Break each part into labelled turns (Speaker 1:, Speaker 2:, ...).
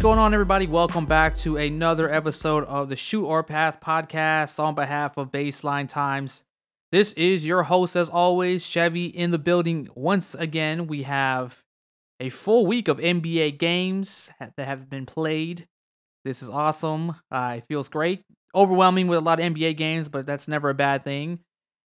Speaker 1: Going on, everybody? Welcome back to another episode of the Shoot or Pass podcast on behalf of Baseline Times. This is your host, as always, Chevy in the building. Once again, we have a full week of NBA games that have been played. This is awesome. Uh, it feels great. Overwhelming with a lot of NBA games, but that's never a bad thing.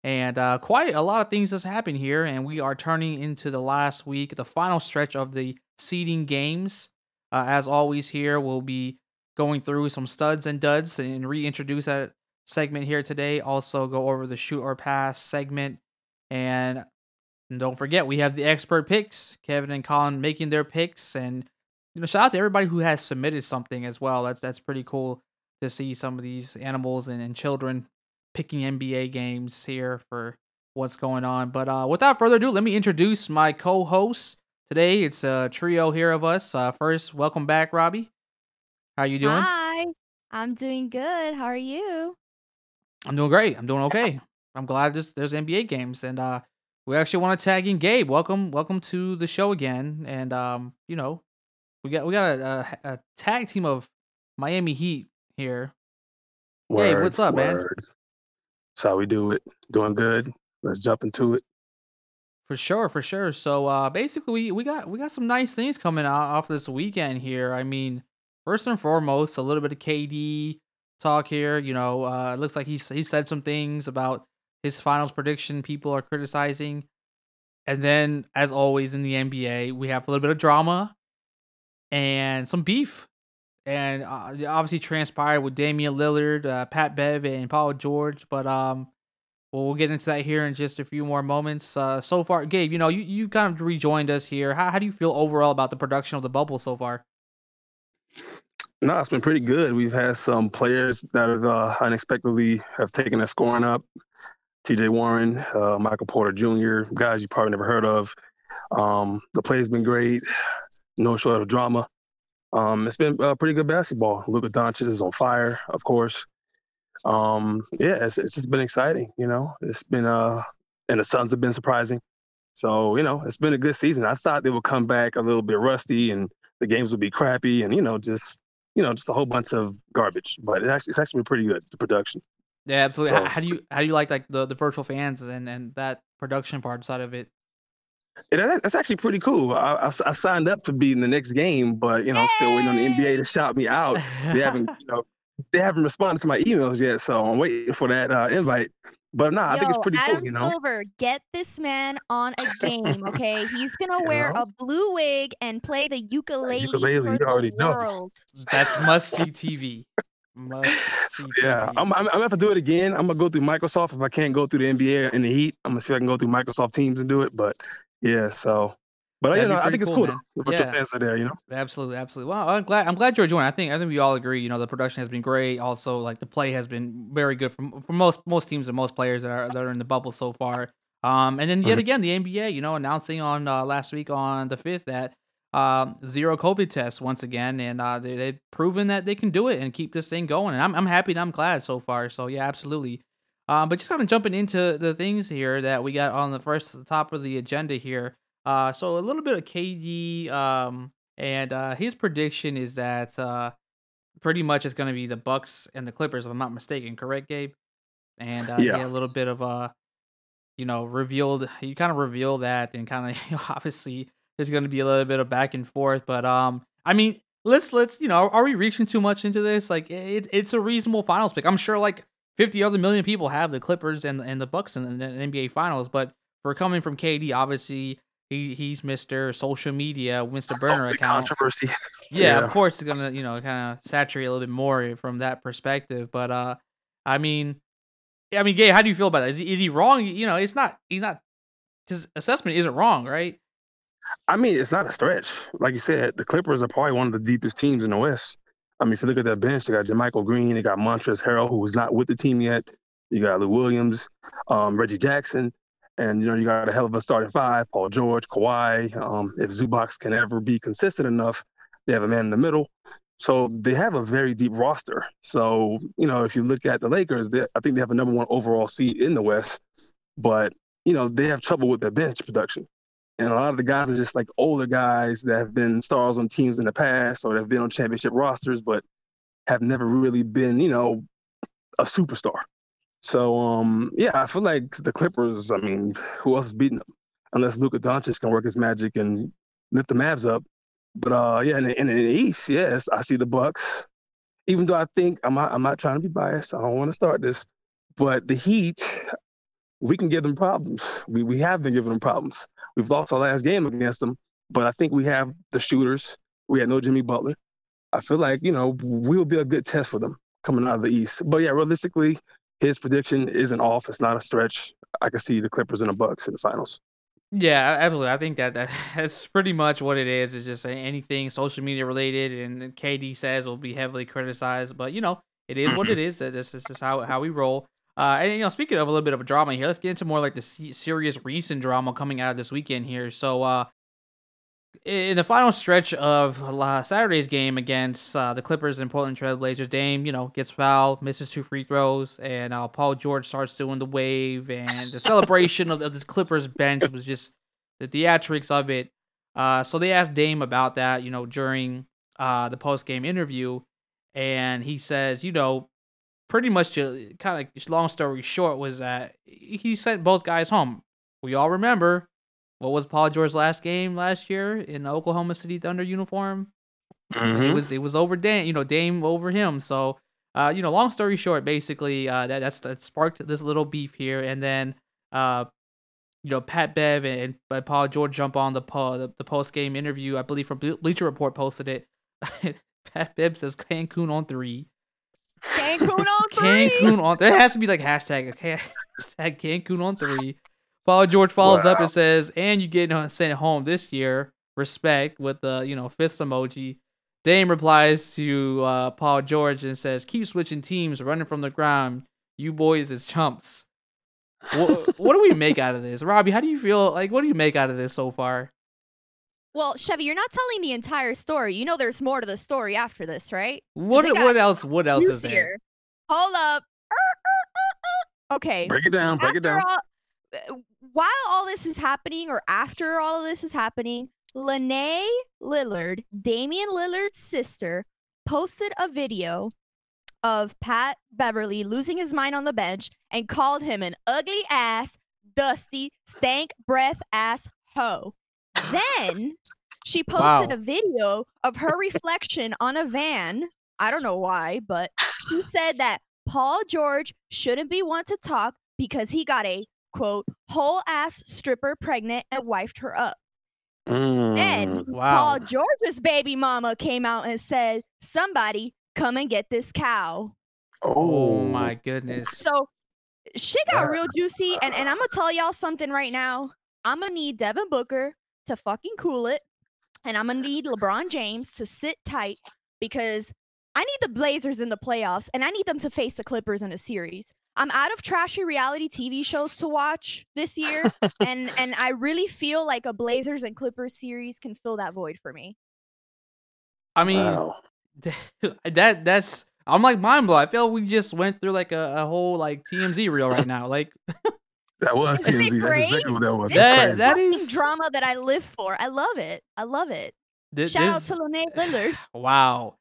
Speaker 1: And uh, quite a lot of things has happened here, and we are turning into the last week, the final stretch of the seeding games. Uh, as always, here we'll be going through some studs and duds and reintroduce that segment here today. Also, go over the shoot or pass segment. And, and don't forget, we have the expert picks. Kevin and Colin making their picks. And, you know, shout out to everybody who has submitted something as well. That's that's pretty cool to see some of these animals and, and children picking NBA games here for what's going on. But uh, without further ado, let me introduce my co hosts. Today, it's a trio here of us. Uh, first, welcome back, Robbie. How you doing?
Speaker 2: Hi, I'm doing good. How are you?
Speaker 1: I'm doing great. I'm doing okay. I'm glad there's, there's NBA games, and uh, we actually want to tag in Gabe. Welcome, welcome to the show again. And um, you know, we got we got a, a, a tag team of Miami Heat here.
Speaker 3: Word,
Speaker 1: hey, what's up, man?
Speaker 3: word. That's how we do it. Doing good. Let's jump into it.
Speaker 1: For sure, for sure. So uh basically we, we got we got some nice things coming out off this weekend here. I mean, first and foremost, a little bit of KD talk here. You know, uh it looks like he's he said some things about his finals prediction people are criticizing. And then, as always in the NBA, we have a little bit of drama and some beef. And uh, obviously transpired with Damian Lillard, uh, Pat Bev, and Paul George. But um, well, we'll get into that here in just a few more moments. Uh, so far, Gabe, you know, you, you kind of rejoined us here. How, how do you feel overall about the production of the bubble so far?
Speaker 3: No, it's been pretty good. We've had some players that have uh, unexpectedly have taken their scoring up. T.J. Warren, uh, Michael Porter Jr., guys you probably never heard of. Um, the play's been great. No short of drama. Um, it's been uh, pretty good basketball. Luka Doncic is on fire, of course. Um, yeah, it's, it's just been exciting. You know, it's been uh, and the Suns have been surprising. So you know, it's been a good season. I thought they would come back a little bit rusty and the games would be crappy and you know just you know just a whole bunch of garbage. But it actually, it's actually been pretty good. The production.
Speaker 1: Yeah, absolutely.
Speaker 3: So-
Speaker 1: how, how do you how do you like like the, the virtual fans and, and that production part side of it?
Speaker 3: Yeah, that's actually pretty cool. I, I, I signed up to be in the next game, but you know, I'm still waiting on the NBA to shout me out. They haven't, you know, they haven't responded to my emails yet, so I'm waiting for that uh, invite. But nah, I think it's pretty
Speaker 2: Adam
Speaker 3: cool. You know,
Speaker 2: Silver, get this man on a game, okay? He's gonna
Speaker 3: You
Speaker 2: wear
Speaker 3: know?
Speaker 2: a blue wig and play the ukulele.
Speaker 3: ukulele,
Speaker 2: for
Speaker 3: you
Speaker 2: the
Speaker 3: already know.
Speaker 2: world.
Speaker 1: That's must see TV. Must see
Speaker 3: yeah,
Speaker 1: TV.
Speaker 3: I'm, I'm, I'm gonna have to do it again. I'm gonna go through Microsoft if I can't go through the NBA and the Heat. I'm gonna see if I can go through Microsoft Teams and do it. But yeah, so but
Speaker 1: That'd
Speaker 3: you know, I think it's
Speaker 1: cool,
Speaker 3: cool
Speaker 1: man.
Speaker 3: though. The virtual
Speaker 1: Yeah.
Speaker 3: fans are there. You know,
Speaker 1: Absolutely, absolutely. Well, I'm glad. I'm glad you're joining. I think. I think we all agree. You know, the production has been great. Also, like the play has been very good for for most most teams and most players that are that are in the bubble so far. Um, and then yet
Speaker 3: Mhm.
Speaker 1: again, the NBA, you know, announcing on uh, last week on the fifth that um zero COVID tests once again, and uh, they they've proven that they can do it and keep this thing going. And I'm I'm happy and I'm glad so far. So yeah, absolutely. Um, but just kind of jumping into the things here that we got on the first top of the agenda here. Uh, so a little bit of KD, um, and uh, his prediction is that uh, pretty much it's going to be the Bucks and the Clippers, if I'm not mistaken. Correct, Gabe? And uh,
Speaker 3: Yeah.
Speaker 1: a little bit of uh, you know, revealed. You kind of reveal that, and kind of you know, obviously there's going to be a little bit of back and forth. But um, I mean, let's let's you know, are we reaching too much into this? Like, it, it's a reasonable finals pick. I'm sure like 50 other million people have the Clippers and and the Bucks in the NBA Finals, but for coming from KD, obviously he he's Mr. Social Media, Mr. Burner account.
Speaker 3: controversy.
Speaker 1: Yeah,
Speaker 3: Yeah.
Speaker 1: of course it's gonna you know kind of saturate a little bit more from that perspective. But uh, I mean, I mean, Gay, how do you feel about that? Is he is he wrong? You know, it's not. He's not. His assessment isn't wrong, right?
Speaker 3: I mean, it's not a stretch. Like you said, the Clippers are probably one of the deepest teams in the West. I mean, if you look at that bench, they got JaMychal Green, they got Montrezl Harrell, who is not with the team yet. You got Lou Williams, um, Reggie Jackson, and you know you got a hell of a starting five: Paul George, Kawhi. Um, if Zubac can ever be consistent enough, they have a man in the middle. So they have a very deep roster. So you know, if you look at the Lakers, they, I think they have a number one overall seed in the West, but you know they have trouble with their bench production. And a lot of the guys are just like older guys that have been stars on teams in the past or have been on championship rosters, but have never really been, you know, a superstar. So um, yeah, I feel like the Clippers. I mean, who else is beating them? Unless Luka Doncic can work his magic and lift the Mavs up. But uh, yeah, in the, in the East, yes, I see the Bucks. Even though I think I'm not, I'm not trying to be biased. I don't want to start this, but the Heat, we can give them problems. We we have been giving them problems. We've lost our last game against them, but I think we have the shooters. We had no Jimmy Butler. I feel like you know we'll be a good test for them coming out of the East. But yeah, realistically, his prediction isn't off. It's not a stretch. I can see the Clippers and the Bucks in the finals.
Speaker 1: Yeah, absolutely. I think that, that that's pretty much what it is. It's just anything social media related, and KD says will be heavily criticized. But you know, it is what it is. That this is just how how we roll. Uh, and you know, speaking of a little bit of a drama here, let's get into more like the serious recent drama coming out of this weekend here. So, uh, in the final stretch of Saturday's game against uh, the Clippers and Portland Trailblazers, Dame, you know, gets fouled, misses two free throws, and uh, Paul George starts doing the wave, and the celebration of, of this Clippers bench was just the theatrics of it. Uh, so they asked Dame about that, you know, during uh, the post game interview, and he says, you know, pretty much, kind of long story short, was that he sent both guys home. We all remember what was Paul George's last game last year in Oklahoma City Thunder uniform? Mm-hmm. It was it was over Dame, you know, Dame over him. So, uh, you know, long story short, basically, uh, that that's that sparked this little beef here, and then, uh, you know, Pat Bev and, and Paul George jump on the po- the, the post game interview. I believe from Bleacher Report posted it. Pat Bev says Cancun on three.
Speaker 2: Cancun on three.
Speaker 1: Cancun on. There has to be like hashtag okay, hashtag Cancun on three. Paul George follows wow. up and says, "And you get sent home this year. Respect with the you know fist emoji." Dame replies to uh, Paul George and says, "Keep switching teams, running from the ground. You boys is chumps." what, what do we make out of this, Robbie? How do you feel? Like, what do you make out of this so far?
Speaker 2: Well, Chevy, you're not telling the entire story. You know, there's more to the story after this, right?
Speaker 1: What? What else? What else is there?
Speaker 2: Hold up. Okay.
Speaker 3: Break it down. Break after it down.
Speaker 2: All, while all this is happening, or after all of this is happening, Lene Lillard, Damian Lillard's sister, posted a video of Pat Beverley losing his mind on the bench and called him an ugly ass, dusty, stank breath ass hoe. Then she posted wow. a video of her reflection on a van. I don't know why, but she said that Paul George shouldn't be one to talk because he got a quote, whole ass stripper pregnant and wifed her up.
Speaker 3: Mm,
Speaker 2: then wow. Paul George's baby mama came out and said, Somebody come and get this cow.
Speaker 1: Oh, oh my goodness.
Speaker 2: So shit got real juicy. And, and I'm gonna tell y'all something right now. I'm gonna need Devin Booker to fucking cool it. And I'm gonna need LeBron James to sit tight because I need the Blazers in the playoffs and I need them to face the Clippers in a series. I'm out of trashy reality TV shows to watch this year, and and I really feel like a Blazers and Clippers series can fill that void for me.
Speaker 1: I mean, wow. that that's I'm like mind blown. I feel we just went through like a, a whole like TMZ reel right now. Like
Speaker 3: that was TMZ. That's exactly what that was.
Speaker 2: That, that is drama that I live for. I love it. I love it. This, Shout this, out to Lene Lillard.
Speaker 1: Wow.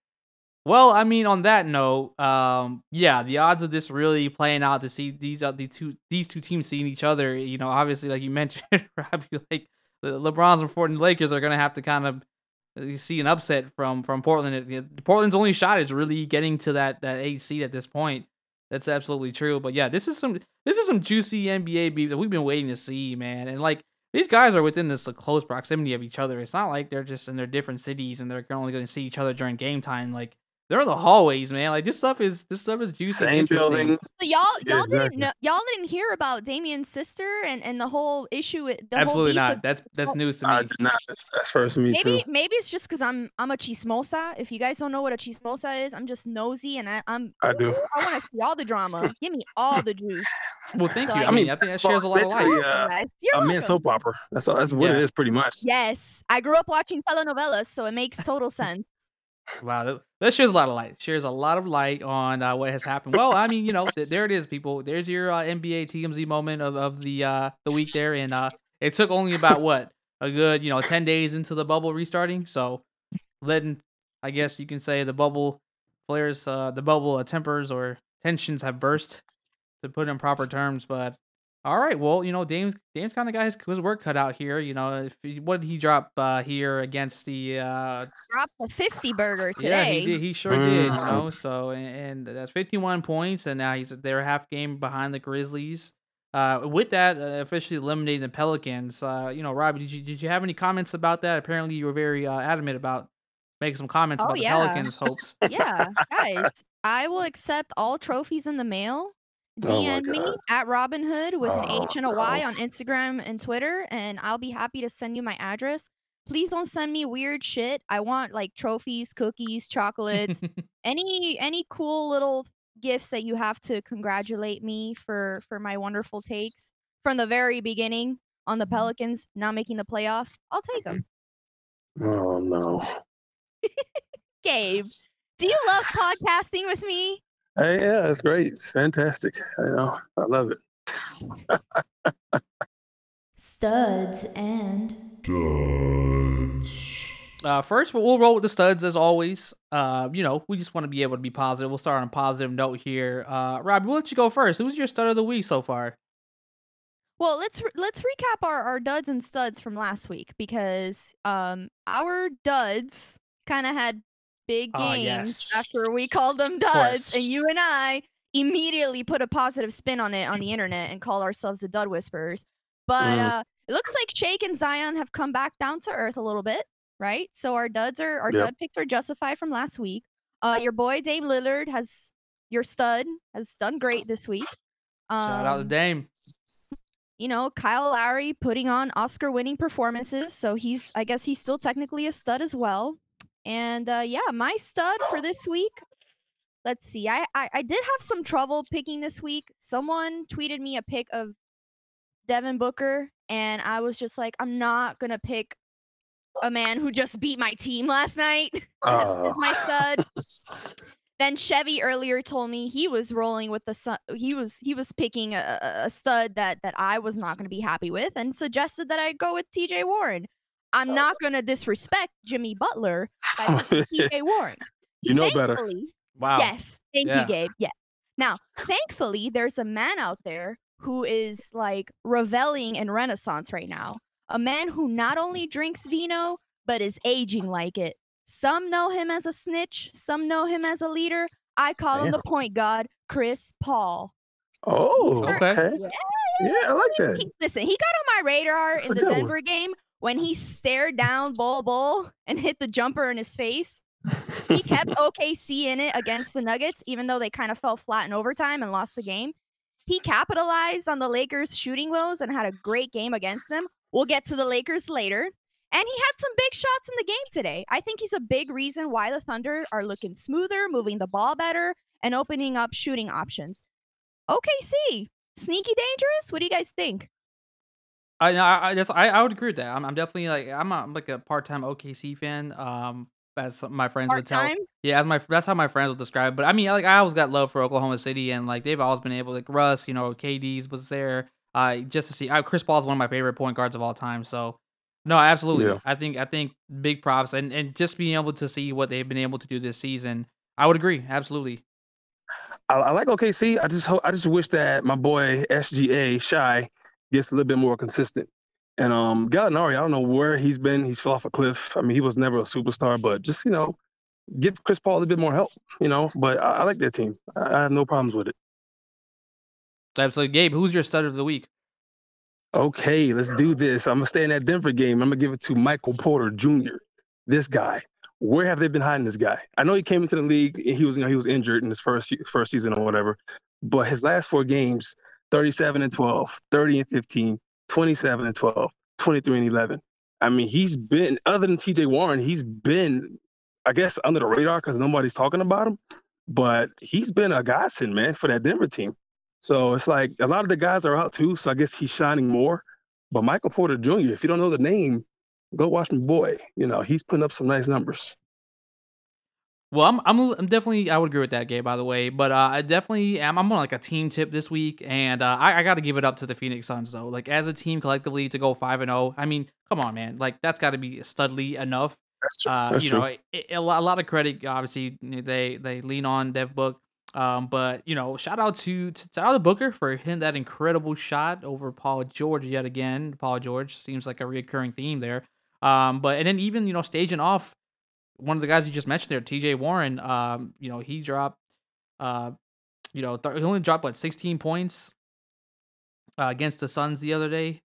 Speaker 1: Well, I mean, on that note, um, yeah, the odds of this really playing out to see these uh, the two these two teams seeing each other, you know, obviously, like you mentioned, Robbie, like the LeBron's and Portland Lakers are gonna have to kind of uh, see an upset from from Portland. Portland's only shot is really getting to that that eight seed at this point. That's absolutely true. But yeah, this is some this is some juicy NBA beef that we've been waiting to see, man. And like these guys are within this close proximity of each other. It's not like they're just in their different cities and they're only going to see each other during game time. Like they're in the hallways, man. Like this stuff is this stuff is juicy.
Speaker 3: Same building.
Speaker 2: So y'all y'all yeah, didn't know, y'all didn't hear about Damian's sister and, and the whole issue with the
Speaker 1: Absolutely
Speaker 2: not.
Speaker 1: With, that's that's news to me.
Speaker 3: I did not. That's, that's first for me
Speaker 2: maybe,
Speaker 3: too.
Speaker 2: Maybe it's just because I'm I'm a chismosa. If you guys don't know what a chismosa is, I'm just nosy and I, I'm
Speaker 3: I do.
Speaker 2: I want to see all the drama. Give me all the juice.
Speaker 1: Well, thank so you. I, I mean, I think that shares a lot of light.
Speaker 3: Uh, a man soap opera. That's all, that's what yeah. it is, pretty much.
Speaker 2: Yes, I grew up watching telenovelas, so it makes total sense.
Speaker 1: Wow, that, shares a lot of light. Shares a lot of light on uh, what has happened. Well, I mean, you know, th- there it is, people. There's your uh, NBA TMZ moment of, of the uh, the week there, and uh, it took only about what a good, you know, 10 days into the bubble restarting. So letting, I guess you can say the bubble players, uh, the bubble uh, tempers or tensions have burst to put in proper terms. But all right, well, you know, Dame's Dame's kind of got his, his work cut out here. You know, if he, what did he drop uh, here against the? uh
Speaker 2: Dropped a 50 burger today.
Speaker 1: Yeah, he did. He sure did. You
Speaker 3: Mm.
Speaker 1: know, so and, and that's 51 points, and now he's they're a half game behind the Grizzlies. Uh, with that, uh, officially eliminating the Pelicans. Uh, you know, Robbie, did you did you have any comments about that? Apparently, you were very uh, adamant about making some comments
Speaker 2: Oh,
Speaker 1: about the. Pelicans' hopes.
Speaker 2: yeah, guys, I will accept all trophies in the mail.
Speaker 3: Oh
Speaker 2: DM me at Robin Hood with an
Speaker 3: Oh,
Speaker 2: H and a Y
Speaker 3: no.
Speaker 2: on Instagram and Twitter, and I'll be happy to send you my address. Please don't send me weird shit. I want like trophies, cookies, chocolates, any any cool little gifts that you have to congratulate me for for my wonderful takes from the very beginning on the mm-hmm. Pelicans not making the playoffs. I'll take them.
Speaker 3: Oh no.
Speaker 2: Gabe, do you love podcasting with me?
Speaker 3: Hey, yeah, it's great. It's fantastic. You know. I love it.
Speaker 2: Studs and
Speaker 4: Duds.
Speaker 1: Uh, first, we'll we'll roll with the studs as always. Uh, you know, we just want to be able to be positive. We'll start on a positive note here. Uh, Robbie, we'll let you go first. Who's your stud of the week so far?
Speaker 2: Well, let's re- let's recap our, our duds and studs from last week because um our duds kind of had big
Speaker 1: Ah,
Speaker 2: games
Speaker 1: yes.
Speaker 2: after we called them duds, and you and I immediately put a positive spin on it on the internet and called ourselves the Dud Whisperers. But
Speaker 3: Mm.
Speaker 2: uh, it looks like Shake and Zion have come back down to earth a little bit, right? So our duds are our
Speaker 3: Yep.
Speaker 2: dud picks are justified from last week. Uh, your boy Dame Lillard has your stud has done great this week. Um,
Speaker 1: Shout out to Dame.
Speaker 2: you know, Kyle Lowry putting on Oscar winning performances. So he's, I guess he's still technically a stud as well. And uh, yeah, my stud for this week. Let's see. I, I I did have some trouble picking this week. Someone tweeted me a pic of Devin Booker, and I was just like, I'm not gonna pick a man who just beat my team last night as my stud. Then Chevy earlier told me he was rolling with the sun. He was he was picking a, a- a stud that that I was not going to be happy with, and suggested that I go with T.J. Warren. I'm not going to disrespect Jimmy Butler by T.J. Warren.
Speaker 3: you know better.
Speaker 1: Wow.
Speaker 2: Yes, thank
Speaker 1: Yeah.
Speaker 2: you, Gabe. Yeah. Now, thankfully, there's a man out there who is like reveling in Renaissance right now. A man who not only drinks vino but is aging like it. Some know him as a snitch. Some know him as a leader. I call him the point god, Chris Paul.
Speaker 3: Oh,
Speaker 1: Okay.
Speaker 3: okay.
Speaker 2: Yeah,
Speaker 3: Yeah, I like that.
Speaker 2: he- listen, he got on my radar
Speaker 3: That's
Speaker 2: in the
Speaker 3: good one.
Speaker 2: Denver game when he stared down Bol Bol and hit the jumper in his face. He kept OKC in it against the Nuggets, even though they kind of fell flat in overtime and lost the game. He capitalized on the Lakers' shooting woes and had a great game against them. We'll get to the Lakers later. And he had some big shots in the game today. I think he's a big reason why the Thunder are looking smoother, moving the ball better, and opening up shooting options. OKC, sneaky dangerous? What do you guys think?
Speaker 1: I I I, that's, I, I would agree with that. I'm, I'm definitely like I'm, a, I'm like a part time OKC fan. Um, as my friends
Speaker 2: Part
Speaker 1: would tell. Yeah, as my that's how my friends would describe. it. But I mean, like I always got love for Oklahoma City, and like they've always been able. Like Russ, you know, KD's was there. Uh, just to see, uh, Chris Paul is one of my favorite point guards of all time. So, no, absolutely.
Speaker 3: Yeah.
Speaker 1: I think I think big props, and and just being able to see what they've been able to do this season, I would agree. Absolutely.
Speaker 3: I, I like OKC. I just hope, I just wish that my boy SGA Shai gets a little bit more consistent. And um, Gallinari, I don't know where he's been. He's fell off a cliff. I mean, he was never a superstar, but just you know, give Chris Paul a little bit more help. You know, but I, I like that team. I, I have no problems with it.
Speaker 1: Absolutely, Gabe. Who's your stud of the week?
Speaker 3: Okay, let's do this. I'm gonna stay in that Denver game. I'm gonna give it to Michael Porter Jr. This guy. Where have they been hiding this guy? I know he came into the league. and He was, you know, he was injured in his first first season or whatever. But his last four games, 37 and 12, 30 and 15, 27 and 12, 23 and 11. I mean, he's been other than TJ Warren, he's been, I guess, under the radar because nobody's talking about him. But he's been a godsend, man, for that Denver team. So it's like a lot of the guys are out too. So I guess he's shining more. But Michael Porter Jr., if you don't know the name, go watch my boy. You know, he's putting up some nice numbers.
Speaker 1: Well, I'm, I'm, I'm definitely, I would agree with that, Gabe. By the way, but uh, I definitely am. I'm on like a team tip this week, and uh, I, I got to give it up to the Phoenix Suns though. Like as a team collectively to go five and zero. I mean, come on, man. Like that's got to be studly enough.
Speaker 3: That's true.
Speaker 1: Uh,
Speaker 3: That's
Speaker 1: you
Speaker 3: true.
Speaker 1: know, it, a, lot, a lot of credit. Obviously, they they lean on Dev Book. Um, but you know, shout out to, to shout out to Booker for hitting that incredible shot over Paul George yet again. Paul George seems like a reoccurring theme there. Um, but and then even you know staging off one of the guys you just mentioned there, T.J. Warren. Um, you know he dropped, uh, you know th- he only dropped what 16 points uh, against the Suns the other day,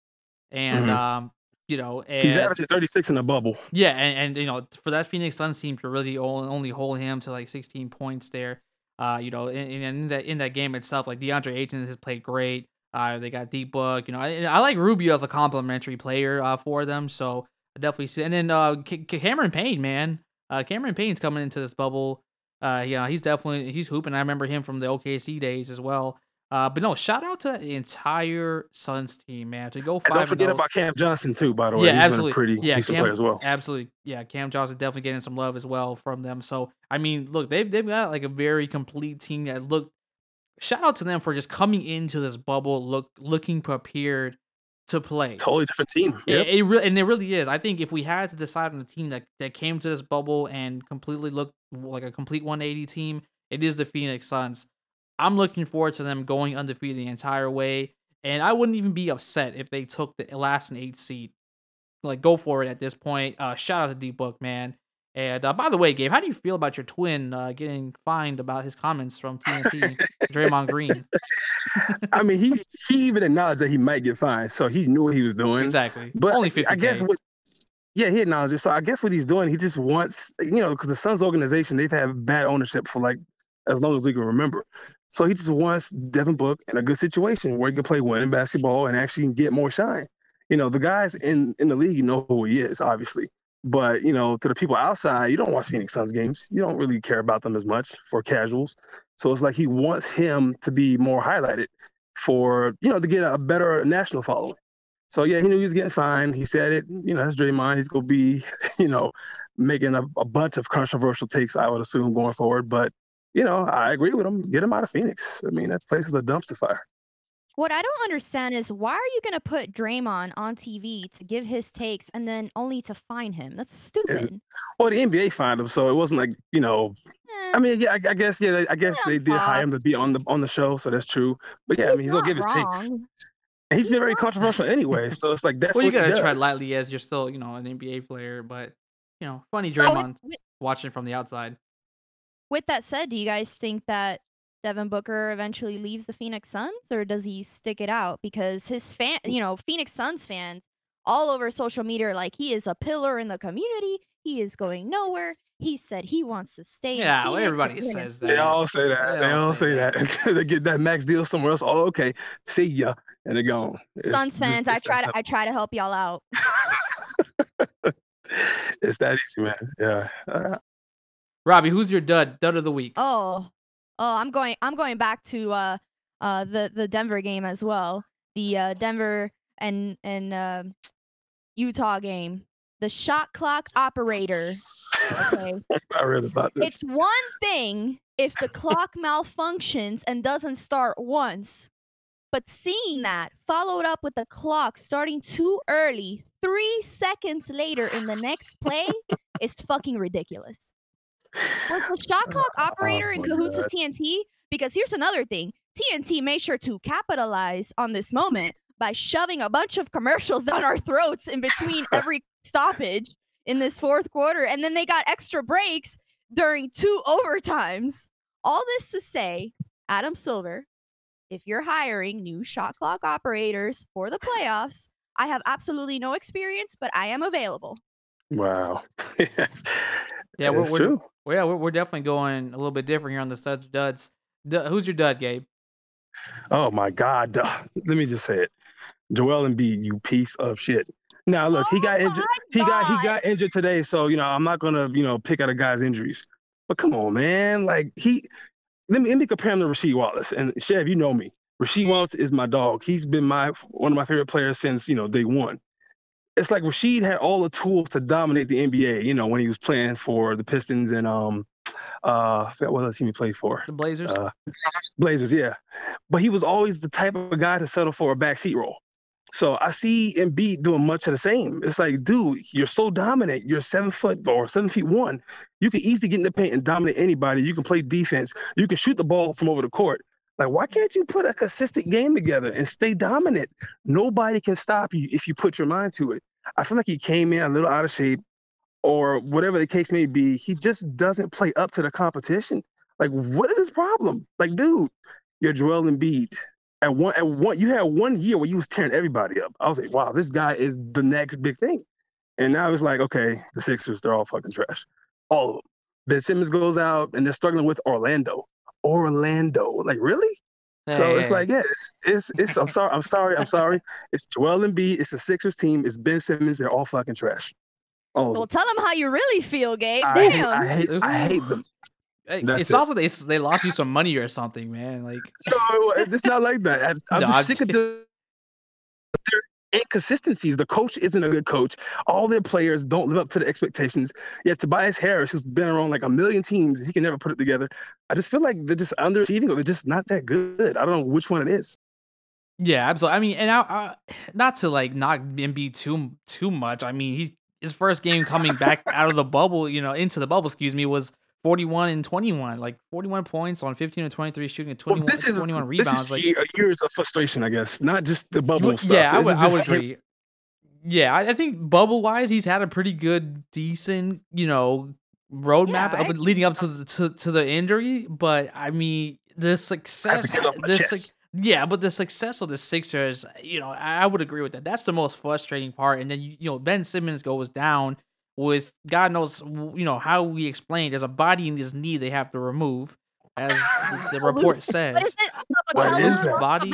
Speaker 1: and
Speaker 3: Mhm.
Speaker 1: um, you know and
Speaker 3: He's averaging 36 in the bubble.
Speaker 1: yeah, and, and you know, for that Phoenix Suns team to really only, only hold him to like 16 points there, uh, you know, in, in, that in that game itself, like DeAndre Ayton has played great. Uh, they got D Book, you know, I, I like Rubio as a complimentary player uh, for them, so I definitely see. And then uh, K- Cameron Payne, man, uh, Cameron Payne's coming into this bubble. Uh, yeah, he's definitely he's hooping. I remember him from the OKC days as well. Uh, but no, shout out to the entire Suns team, man, to go
Speaker 3: And don't forget
Speaker 1: oh.
Speaker 3: about Cam Johnson too. By the way,
Speaker 1: Yeah,
Speaker 3: he's
Speaker 1: absolutely.
Speaker 3: pretty
Speaker 1: Yeah,
Speaker 3: decent
Speaker 1: Cam-
Speaker 3: player as well.
Speaker 1: Absolutely. Yeah, Cam Johnson definitely getting some love as well from them. So I mean, look, they've they've got like a very complete team that look shout out to them for just coming into this bubble look looking prepared to play.
Speaker 3: Totally different team.
Speaker 1: It,
Speaker 3: Yep.
Speaker 1: it really and it really is. I think if we had to decide on a team that, that came to this bubble and completely looked like a complete 180 team, it is the Phoenix Suns. I'm looking forward to them going undefeated the entire way, and I wouldn't even be upset if they took the last and eighth seed. Like, go for it at this point. Uh, shout out to D Book, man. And uh, by the way, Gabe, how do you feel about your twin uh, getting fined about his comments from TNT, Draymond Green?
Speaker 3: I mean, he he even acknowledged that he might get fined, so he knew what he was doing.
Speaker 1: Exactly.
Speaker 3: But
Speaker 1: Only 50
Speaker 3: I guess what, yeah, he acknowledged it. So I guess what he's doing, he just wants, you know, because the Suns organization, they've had bad ownership for like as long as we can remember. So he just wants Devin Book in a good situation where he can play winning basketball and actually get more shine. You know, the guys in in the league know who he is, obviously. But you know, to the people outside, you don't watch Phoenix Suns games. You don't really care about them as much for casuals. So it's like he wants him to be more highlighted for you know to get a better national following. So yeah, he knew he was getting fined. He said it. You know, that's Draymond. He's gonna be, you know, making a, a bunch of controversial takes. I would assume going forward. But you know, I agree with him. Get him out of Phoenix. I mean, that place is a dumpster fire.
Speaker 2: What I don't understand is why are you gonna put Draymond on TV to give his takes and then only to fine him? That's stupid.
Speaker 3: Well, the NBA fined him, so it wasn't like you know.
Speaker 2: Eh,
Speaker 3: I mean, yeah, I, I guess yeah, I guess they did hire him to be on the on the show, so that's true. But yeah, I mean, he's gonna
Speaker 2: not
Speaker 3: give his takes,
Speaker 2: wrong.
Speaker 3: and he's been very controversial anyway. So it's like that's
Speaker 1: well, you
Speaker 3: what he
Speaker 1: gotta tread
Speaker 3: does.
Speaker 1: lightly as you're still, you know, an NBA player, but you know, funny
Speaker 2: So with-
Speaker 1: Draymond
Speaker 2: with,
Speaker 1: watching from the outside.
Speaker 2: with that said, do you guys think that Devin Booker eventually leaves the Phoenix Suns, or does he stick it out? Because his fan, you know, Phoenix Suns fans all over social media are like he is a pillar in the community. He is going nowhere. He said he wants to stay.
Speaker 1: Yeah, well,
Speaker 2: Phoenix,
Speaker 1: everybody
Speaker 2: we're gonna
Speaker 1: says that.
Speaker 3: They all say that.
Speaker 1: They
Speaker 3: They,
Speaker 1: all
Speaker 3: all
Speaker 1: say
Speaker 3: say that. they get that max deal somewhere else. Oh, okay. See ya, and they're gone.
Speaker 2: Suns
Speaker 3: just-
Speaker 2: fans, I
Speaker 3: it's that
Speaker 2: try to. I try to help y'all out.
Speaker 3: it's that easy, man. Yeah. Uh,
Speaker 1: Robbie, who's your dud? Dud of the week.
Speaker 2: Oh, oh, I'm going. I'm going back to uh, uh, the the Denver game as well. The uh, Denver and and uh, Utah game. The shot clock operator. Okay,
Speaker 3: I read about this.
Speaker 2: it's one thing if the clock malfunctions and doesn't start once, but seeing that followed up with the clock starting too early, three seconds later in the next play, is fucking ridiculous. Was the shot clock
Speaker 3: Oh
Speaker 2: operator in
Speaker 3: my
Speaker 2: cahoots with TNT? Because here's another thing TNT made sure to capitalize on this moment by shoving a bunch of commercials down our throats in between every stoppage in this fourth quarter. And then they got extra breaks during two overtimes. All this to say, Adam Silver, if you're hiring new shot clock operators for the playoffs, I have absolutely no experience, but I am available.
Speaker 3: Wow. yes.
Speaker 1: Yeah, we're,
Speaker 3: it's
Speaker 1: we're,
Speaker 3: true.
Speaker 1: Well, yeah, we're, we're definitely going a little bit different here on the studs duds. Du- who's your dud, Gabe?
Speaker 3: Oh my God. duh. Let me just say it. Joel Embiid, you piece of shit. Now look, he got
Speaker 2: Oh
Speaker 3: injured. He got he got injured today, so you know I'm not gonna you know pick out a guy's injuries. But come on, man, like he. Let me let me compare him to Rasheed Wallace and Chev. You know me. Rasheed Wallace is my dog. He's been my one of my favorite players since you know day one. It's like Rasheed had all the tools to dominate the NBA. You know when he was playing for the Pistons and um uh, I forgot what other team he played for.
Speaker 1: The Blazers.
Speaker 3: Uh, Blazers, yeah. But he was always the type of guy to settle for a backseat role. So I see Embiid doing much of the same. It's like, dude, you're so dominant. You're seven foot or seven feet one. You can easily get in the paint and dominate anybody. You can play defense. You can shoot the ball from over the court. Like, why can't you put a consistent game together and stay dominant? Nobody can stop you if you put your mind to it. I feel like he came in a little out of shape or whatever the case may be. He just doesn't play up to the competition. Like, what is his problem? Like, dude, you're Joel Embiid. At one, at one, you had one year where you was tearing everybody up. I was like, wow, this guy is the next big thing. And now it's like, okay, the Sixers, they're all fucking trash. All of them. Ben Simmons goes out and they're struggling with Orlando. Orlando. Like, really? So it's like, yeah, it's, it's, it's I'm sorry, I'm sorry, I'm sorry. It's Joel Embiid, it's the Sixers team, it's Ben Simmons, they're all fucking trash. Oh,
Speaker 2: Well, tell them how you really feel, Gabe.
Speaker 3: I, hate,
Speaker 2: Damn.
Speaker 3: I hate, I hate them.
Speaker 1: Hey,
Speaker 3: That's
Speaker 1: it's
Speaker 3: it.
Speaker 1: also they they lost you some money or something, man. Like
Speaker 3: No, uh, it's not like that. I, I'm
Speaker 1: No,
Speaker 3: just
Speaker 1: I'm
Speaker 3: sick of the their inconsistencies. The coach isn't a good coach. All their players don't live up to the expectations. Yet Tobias Harris, who's been around like a million teams, he can never put it together. I just feel like they're just underachieving or they're just not that good. I don't know which one it is.
Speaker 1: Yeah, absolutely. I mean, and I, not to like knock Embiid too too much. I mean, he his first game coming back out of the bubble, you know, into the bubble, excuse me, was 41 and 21, like 41 points on 15 and 23 shooting at 21,
Speaker 3: Well, this is
Speaker 1: 21
Speaker 3: this
Speaker 1: rebounds.
Speaker 3: is
Speaker 1: like
Speaker 3: year, years of frustration, I guess, not just the bubble
Speaker 1: would-
Speaker 3: stuff.
Speaker 1: yeah, I would, I would
Speaker 3: just him-
Speaker 1: agree. Yeah, I, I think bubble wise, he's had a pretty good, decent, you know, roadmap
Speaker 2: Yeah,
Speaker 1: up leading up to the to, to the injury. But I mean, the success,
Speaker 3: to get
Speaker 1: this
Speaker 3: chest.
Speaker 1: yeah, but the success of the Sixers, you know, I, I would agree with that. That's the most frustrating part. And then you, you know, Ben Simmons goes down with God knows, you know, how we explained. There's a body in his knee they have to remove, as the, the report says.
Speaker 2: What is it?
Speaker 3: What is that?
Speaker 1: Body-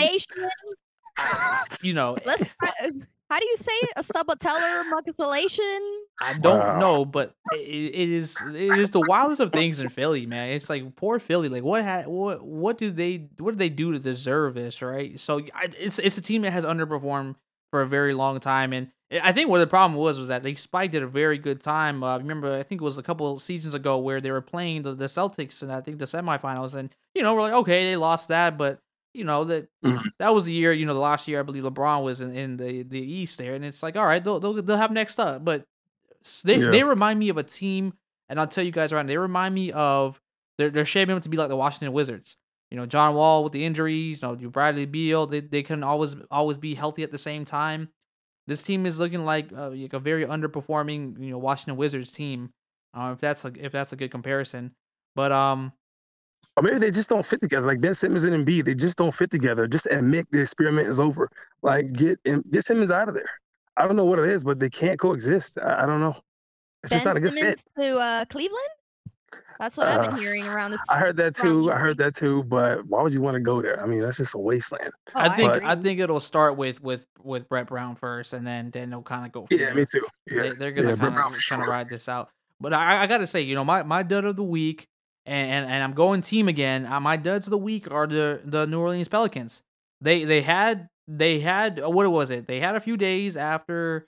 Speaker 1: You know, eh,
Speaker 2: Let's. try- eh, How do you say it? A subatellar mucosylation?
Speaker 1: I don't
Speaker 3: Wow.
Speaker 1: know, but it, it is it is the wildest of things in Philly, man. It's like poor Philly. Like what ha- what what do they what do they do to deserve this, right? So I, it's it's a team that has underperformed for a very long time, and I think what the problem was was that they spiked at a very good time. Uh, remember, I think it was a couple seasons ago where they were playing the, the Celtics, and I think the semifinals, and you know we're like, okay, they lost that, but you know that
Speaker 3: Mhm.
Speaker 1: that was the year, you know, the last year I believe LeBron was in, in the the East there, and it's like, all right, they'll they'll, they'll have next up, but they
Speaker 3: Yeah.
Speaker 1: they remind me of a team, and I'll tell you guys right, now, they remind me of they're they're shaping up to be like the Washington Wizards. You know, John Wall with the injuries, you know, Bradley Beal, they they can always always be healthy at the same time. This team is looking like uh, like a very underperforming, you know, Washington Wizards team. Uh, if that's a, if that's a good comparison, but um,
Speaker 3: Or maybe they just don't fit together. Like Ben Simmons and Embiid, they just don't fit together. Just admit the experiment is over. Like get Em- get Simmons out of there. I don't know what it is, but they can't coexist. I, I don't know. It's just not a
Speaker 2: Ben
Speaker 3: good
Speaker 2: Simmons
Speaker 3: fit.
Speaker 2: to uh, Cleveland? That's what I've been
Speaker 3: Uh,
Speaker 2: hearing around this.
Speaker 3: I heard that too. I heard that too. But why would you want to go there? I mean, that's just a wasteland.
Speaker 2: Oh,
Speaker 1: I think
Speaker 2: agree.
Speaker 1: I think it'll start with with with Brett Brown first, and then then they'll kind of go.
Speaker 3: Yeah,
Speaker 1: there.
Speaker 3: me too. Yeah,
Speaker 1: They, they're gonna
Speaker 3: yeah,
Speaker 1: kind
Speaker 3: Brett Brown
Speaker 1: of
Speaker 3: for
Speaker 1: kind
Speaker 3: sure.
Speaker 1: ride this out. But I, I gotta say, you know, my my dud of the week, and and, and I'm going team again. Uh, my duds of the week are the the New Orleans Pelicans. They they had they had uh, what was it? They had a few days after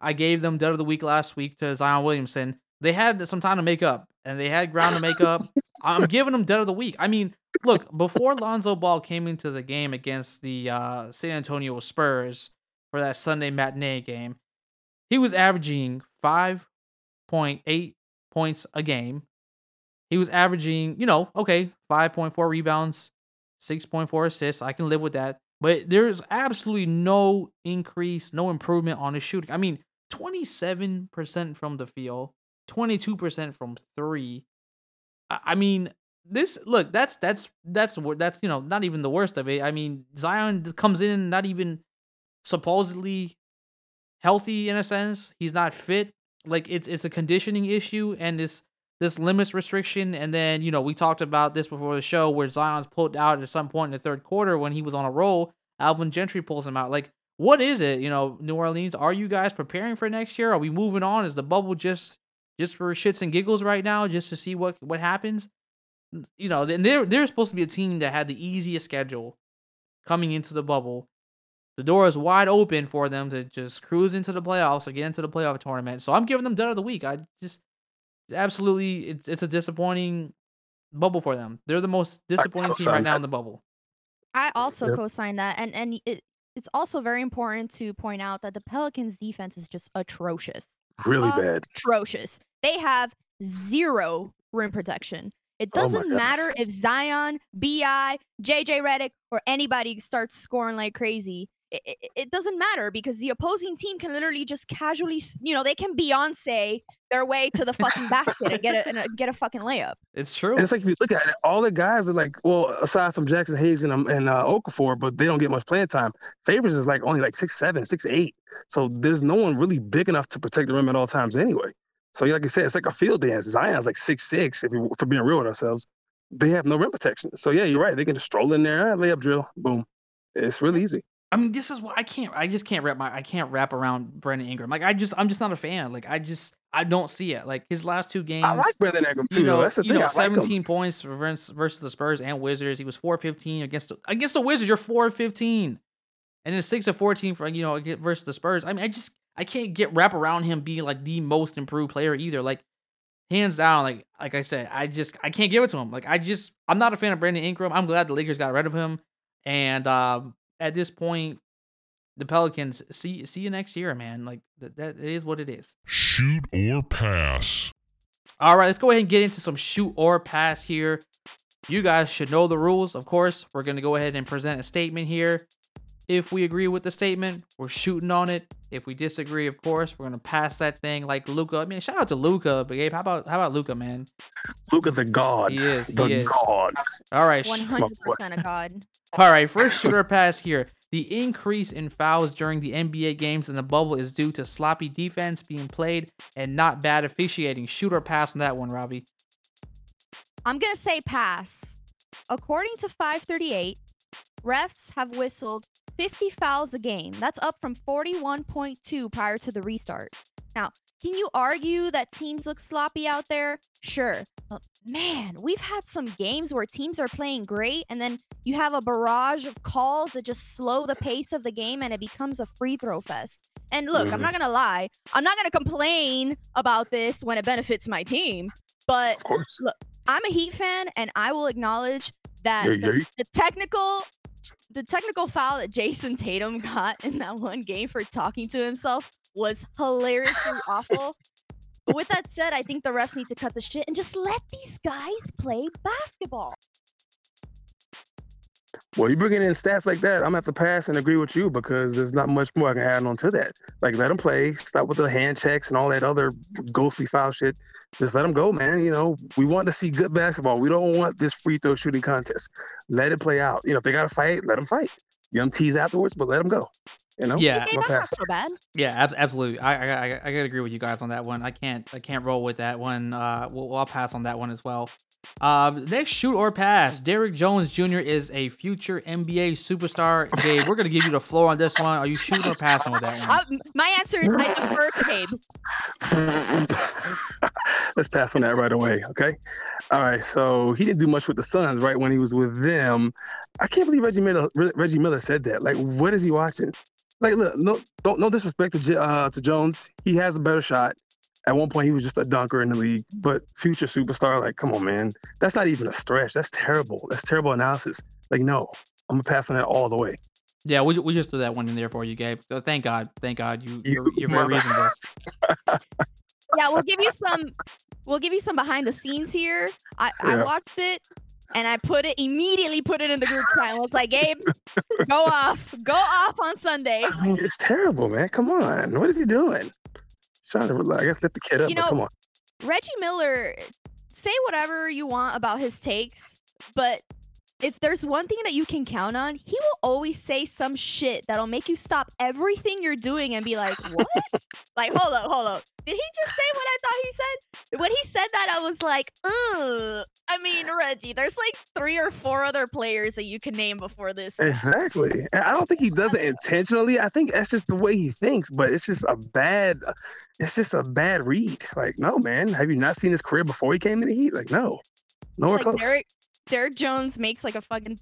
Speaker 1: I gave them dud of the week last week to Zion Williamson. They had some time to make up, and they had ground to make up. I'm giving them dead of the week. I mean, look, before Lonzo Ball came into the game against the uh, San Antonio Spurs for that Sunday matinee game, he was averaging 5.8 points a game. He was averaging, you know, okay, 5.4 rebounds, 6.4 assists. I can live with that. But there's absolutely no increase, no improvement on his shooting. I mean, 27% from the field, 22% from three. I I mean, this look, that's that's that's what that's you know not even the worst of it. I mean, Zion comes in not even supposedly healthy in a sense. He's not fit. Like it's it's a conditioning issue and this this limits restriction. And then you know we talked about this before the show where Zion's pulled out at some point in the third quarter when he was on a roll. Alvin Gentry pulls him out. Like what is it? You know, New Orleans. Are you guys preparing for next year? Are we moving on? Is the bubble just just for shits and giggles right now, just to see what what happens? You know, and they're they're supposed to be a team that had the easiest schedule coming into the bubble. The door is wide open for them to just cruise into the playoffs or get into the playoff tournament. So I'm giving them dud of the week. I just absolutely, it, it's a disappointing bubble for them. They're the most disappointing team right now in the bubble.
Speaker 2: I also
Speaker 3: Yep.
Speaker 2: co-sign that, and and it, it's also very important to point out that the Pelicans' defense is just atrocious.
Speaker 3: Really bad.
Speaker 2: Atrocious. They have zero rim protection. It
Speaker 3: Oh
Speaker 2: doesn't
Speaker 3: gosh.
Speaker 2: matter if Zion, BI, JJ Redick, or anybody starts scoring like crazy. It, it, it doesn't matter because the opposing team can literally just casually, you know, they can Beyonce their way to the fucking basket and get a, and get a fucking layup.
Speaker 1: It's true.
Speaker 3: And it's like if you look at it, all the guys are like, well, aside from Jaxson Hayes and um, and uh, Okafor, but they don't get much playing time. Favors is like only like six seven, six eight. So there's no one really big enough to protect the rim at all times anyway. So like I said, it's like a field dance. Zion's like six six. If we for being real with ourselves, they have no rim protection. So yeah, you're right. They can just stroll in there, ah, layup drill, boom. It's really easy.
Speaker 1: I mean, this is what I can't. I just can't wrap my. I can't wrap around Brandon Ingram. Like I just, I'm just not a fan. Like I just, I don't see it. Like his last two games.
Speaker 3: I like Brandon Ingram too.
Speaker 1: you know,
Speaker 3: That's the
Speaker 1: you
Speaker 3: thing.
Speaker 1: know,
Speaker 3: I like
Speaker 1: 17 points versus the Spurs and Wizards. He was 4-15 against the, against the Wizards. You're 4-15, and then six of 14 for you know against- versus the Spurs. I mean, I just I can't get wrap around him being like the most improved player either. Like hands down, like like I said, I just I can't give it to him. Like I just I'm not a fan of Brandon Ingram. I'm glad the Lakers got rid of him, and um, at this point, the Pelicans see see you next year, man. Like that that it is what it is.
Speaker 4: Shoot or pass.
Speaker 1: All right, let's go ahead and get into some shoot or pass here. You guys should know the rules. Of course, we're going to go ahead and present a statement here. If we agree with the statement, we're shooting on it. If we disagree, of course, we're going to pass that thing like Luka. I mean, shout out to Luka, but Gabe, how about how about Luka, man?
Speaker 3: Luka the God.
Speaker 1: He is,
Speaker 3: The
Speaker 1: he is.
Speaker 3: God.
Speaker 1: All right.
Speaker 2: One hundred percent of God.
Speaker 1: all right. First shooter pass here. The increase in fouls during the NBA games in the bubble is due to sloppy defense being played and not bad officiating. Shooter pass on that one, Robbie.
Speaker 2: I'm gonna say pass. According to 538, refs have whistled 50 fouls a game. That's up from 41.2 prior to the restart. Now, can you argue that teams look sloppy out there? Sure. But man, we've had some games where teams are playing great and then you have a barrage of calls that just slow the pace of the game and it becomes a free throw fest. And look, I'm
Speaker 3: Mhm.
Speaker 2: not going to lie. I'm not going to complain about this when it benefits my team, but
Speaker 3: Of course.
Speaker 2: I'm a Heat fan, and I will acknowledge that
Speaker 3: Yeah,
Speaker 2: the,
Speaker 3: yeah.
Speaker 2: the technical, the technical foul that Jayson Tatum got in that one game for talking to himself was hilariously awful. But with that said, I think the refs need to cut the shit and just let these guys play basketball.
Speaker 3: Well, you bringing in stats like that, I'm have to pass and agree with you because there's not much more I can add on to that. Like, let them play. Stop with the hand checks and all that other ghostly foul shit. Just let them go, man. You know, we want to see good basketball. We don't want this free throw shooting contest. Let it play out. You know, if they gotta fight, let them fight. You them tease afterwards, but let them go. You know.
Speaker 1: Yeah.
Speaker 2: Okay, that's not so bad.
Speaker 1: Yeah, ab- absolutely. I, I I I gotta agree with you guys on that one. I can't I can't roll with that one. Uh, we'll, I'll pass on that one as well. Uh, next shoot or pass. Derrick Jones Jr. is a future NBA superstar. Gabe, we're gonna give you the floor on this one. Are you shooting or passing with that one?
Speaker 2: Uh, my answer is I defer to Gabe.
Speaker 3: Let's pass on that right away, okay? All right. So he didn't do much with the Suns, right? When he was with them, I can't believe Reggie Miller. Reggie Miller said that. Like, what is he watching? Like, look, no, don't no disrespect to J- uh, to Jones. He has a better shot. At one point, he was just a dunker in the league, but future superstar. Like, come on, man. That's not even a stretch. That's terrible. That's terrible analysis. Like, no, I'm gonna pass on that all the way.
Speaker 1: Yeah, we, we just threw that one in there for you, Gabe. So thank God, thank God you
Speaker 3: You
Speaker 1: you're, you're very reasonable.
Speaker 2: Yeah, we'll give you some. We'll give you some behind the scenes here. I, I watched it and I put it immediately. Put it in the group chat. and was like, Gabe, go off, go off on Sunday.
Speaker 3: I mean, it's terrible, man. Come on. What is he doing? Trying to, I guess, lift the kid up.
Speaker 2: You know-
Speaker 3: come on.
Speaker 2: Reggie Miller, say whatever you want about his takes, but if there's one thing that you can count on, he will always say some shit that'll make you stop everything you're doing and be like, "What? like, hold up, hold up. Did he just say what I thought he said?" When he said that, I was like, "Ugh." I mean, Reggie, there's like three or four other players that you can name before this.
Speaker 3: Exactly. And I don't think he does it intentionally. I think that's just the way he thinks, but it's just a bad it's just a bad read. Like, no, man. Have you not seen his career before he came to the Heat? Like, no. Nowhere
Speaker 2: like
Speaker 3: close.
Speaker 2: Derrick, Derrick Jones makes like a fucking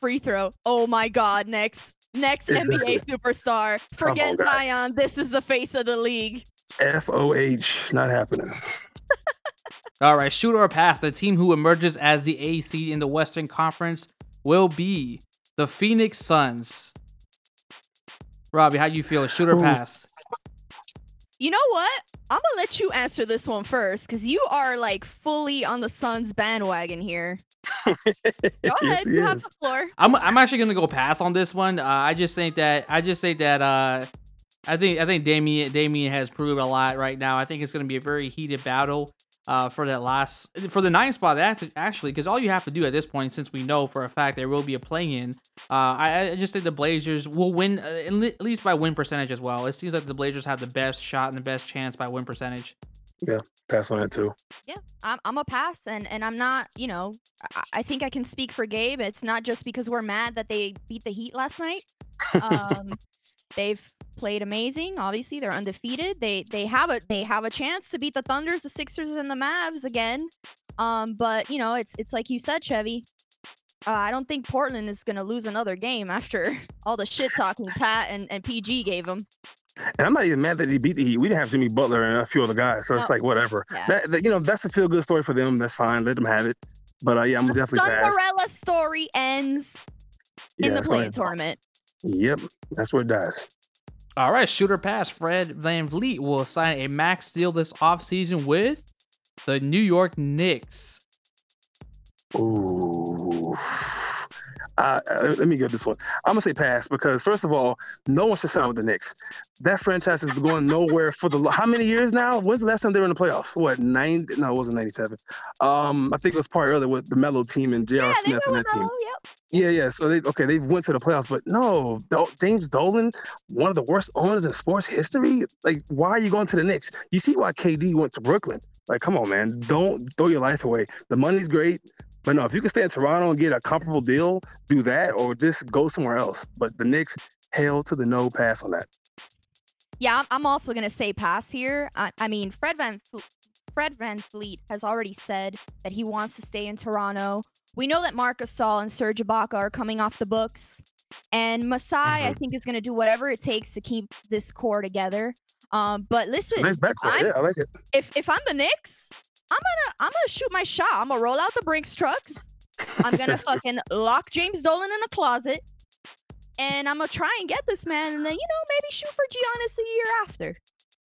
Speaker 2: free throw. Oh my god, next next
Speaker 3: Exactly.
Speaker 2: NBA superstar. Forget
Speaker 3: on.
Speaker 2: Zion. This is the face of the league.
Speaker 3: F O H, not happening.
Speaker 1: All right, shoot or pass. The team who emerges as the A seed in the Western Conference will be the Phoenix Suns. Robbie, how do you feel? Shoot or
Speaker 3: Ooh.
Speaker 1: pass?
Speaker 2: You know what? I'm gonna let you answer this one first because you are like fully on the Suns bandwagon here. Go ahead,
Speaker 3: he
Speaker 2: you have the floor.
Speaker 1: I'm I'm actually gonna go pass on this one. Uh, I just think that I just think that uh, I think I think Damien Damien has proved a lot right now. I think it's gonna be a very heated battle. Uh, for that last for the ninth spot actually because all you have to do at this point since we know for a fact there will be a play-in uh, I, I just think the blazers will win uh, at least by win percentage as well it seems like the blazers have the best shot and the best chance by win percentage yeah
Speaker 3: Pass on that too.
Speaker 2: Yeah, I'm I'm a pass, and and I'm not. You know, I, I think I can speak for Gabe. It's not just because we're mad that they beat the Heat last night. Um, they've played amazing. Obviously, they're undefeated. They they have a they have a chance to beat the Thunders, the Sixers, and the Mavs again. Um, but you know, it's it's like you said, Chevy. Uh, I don't think Portland is gonna lose another game after all the shit talking Pat and, and PG gave them.
Speaker 3: And I'm not even mad that he beat the Heat. We didn't have Jimmy Butler and a few other guys, so it's like whatever.
Speaker 2: Yeah.
Speaker 3: That, that- you know, that's a feel good story for them. That's fine. Let them have it. But uh, yeah, I'm definitely pass.
Speaker 2: Cinderella story ends
Speaker 3: Yeah,
Speaker 2: in the
Speaker 3: it's
Speaker 2: play
Speaker 3: end.
Speaker 2: tournament.
Speaker 3: Yep, that's what it dies.
Speaker 1: all right shooter pass fred VanVleet will sign a max deal this offseason with the new york knicks
Speaker 3: Ooh. Uh, uh, let me get this one. I'm gonna say pass because first of all, no one should sign with the Knicks. That franchise has been going nowhere for the how many years now? When's the last time they were in the playoffs? What nine? No, it wasn't '97. Um, I think it was part earlier with the Melo team and J.R.
Speaker 2: Yeah,
Speaker 3: Smith and that team.
Speaker 2: yep.
Speaker 3: Yeah, yeah. So they okay, they went to the playoffs, but no, Do- James Dolan, one of the worst owners in sports history. Like, why are you going to the Knicks? You see why KD went to Brooklyn? Like, come on, man, don't throw your life away. The money's great, but no, if you can stay in Toronto and get a comparable deal, do that, or just go somewhere else. But the Knicks, hell to the no, pass on that.
Speaker 2: Yeah, I'm- also gonna say pass here. I, I mean, Fred Van Fred VanVleet has already said that he wants to stay in Toronto. We know that Marc Gasol and Serge Ibaka are coming off the books, and Masai I
Speaker 3: Mhm.
Speaker 2: think is gonna do whatever it takes to keep this core together. Um, but listen,
Speaker 3: nice backcourt. Yeah, I like it.
Speaker 2: if if I'm the Knicks, I'm gonna I'm gonna shoot my shot. I'm gonna roll out the Brinks trucks. I'm gonna fucking lock James Dolan in a closet, and I'm gonna try and get this man, and then you know maybe shoot for Giannis a year after.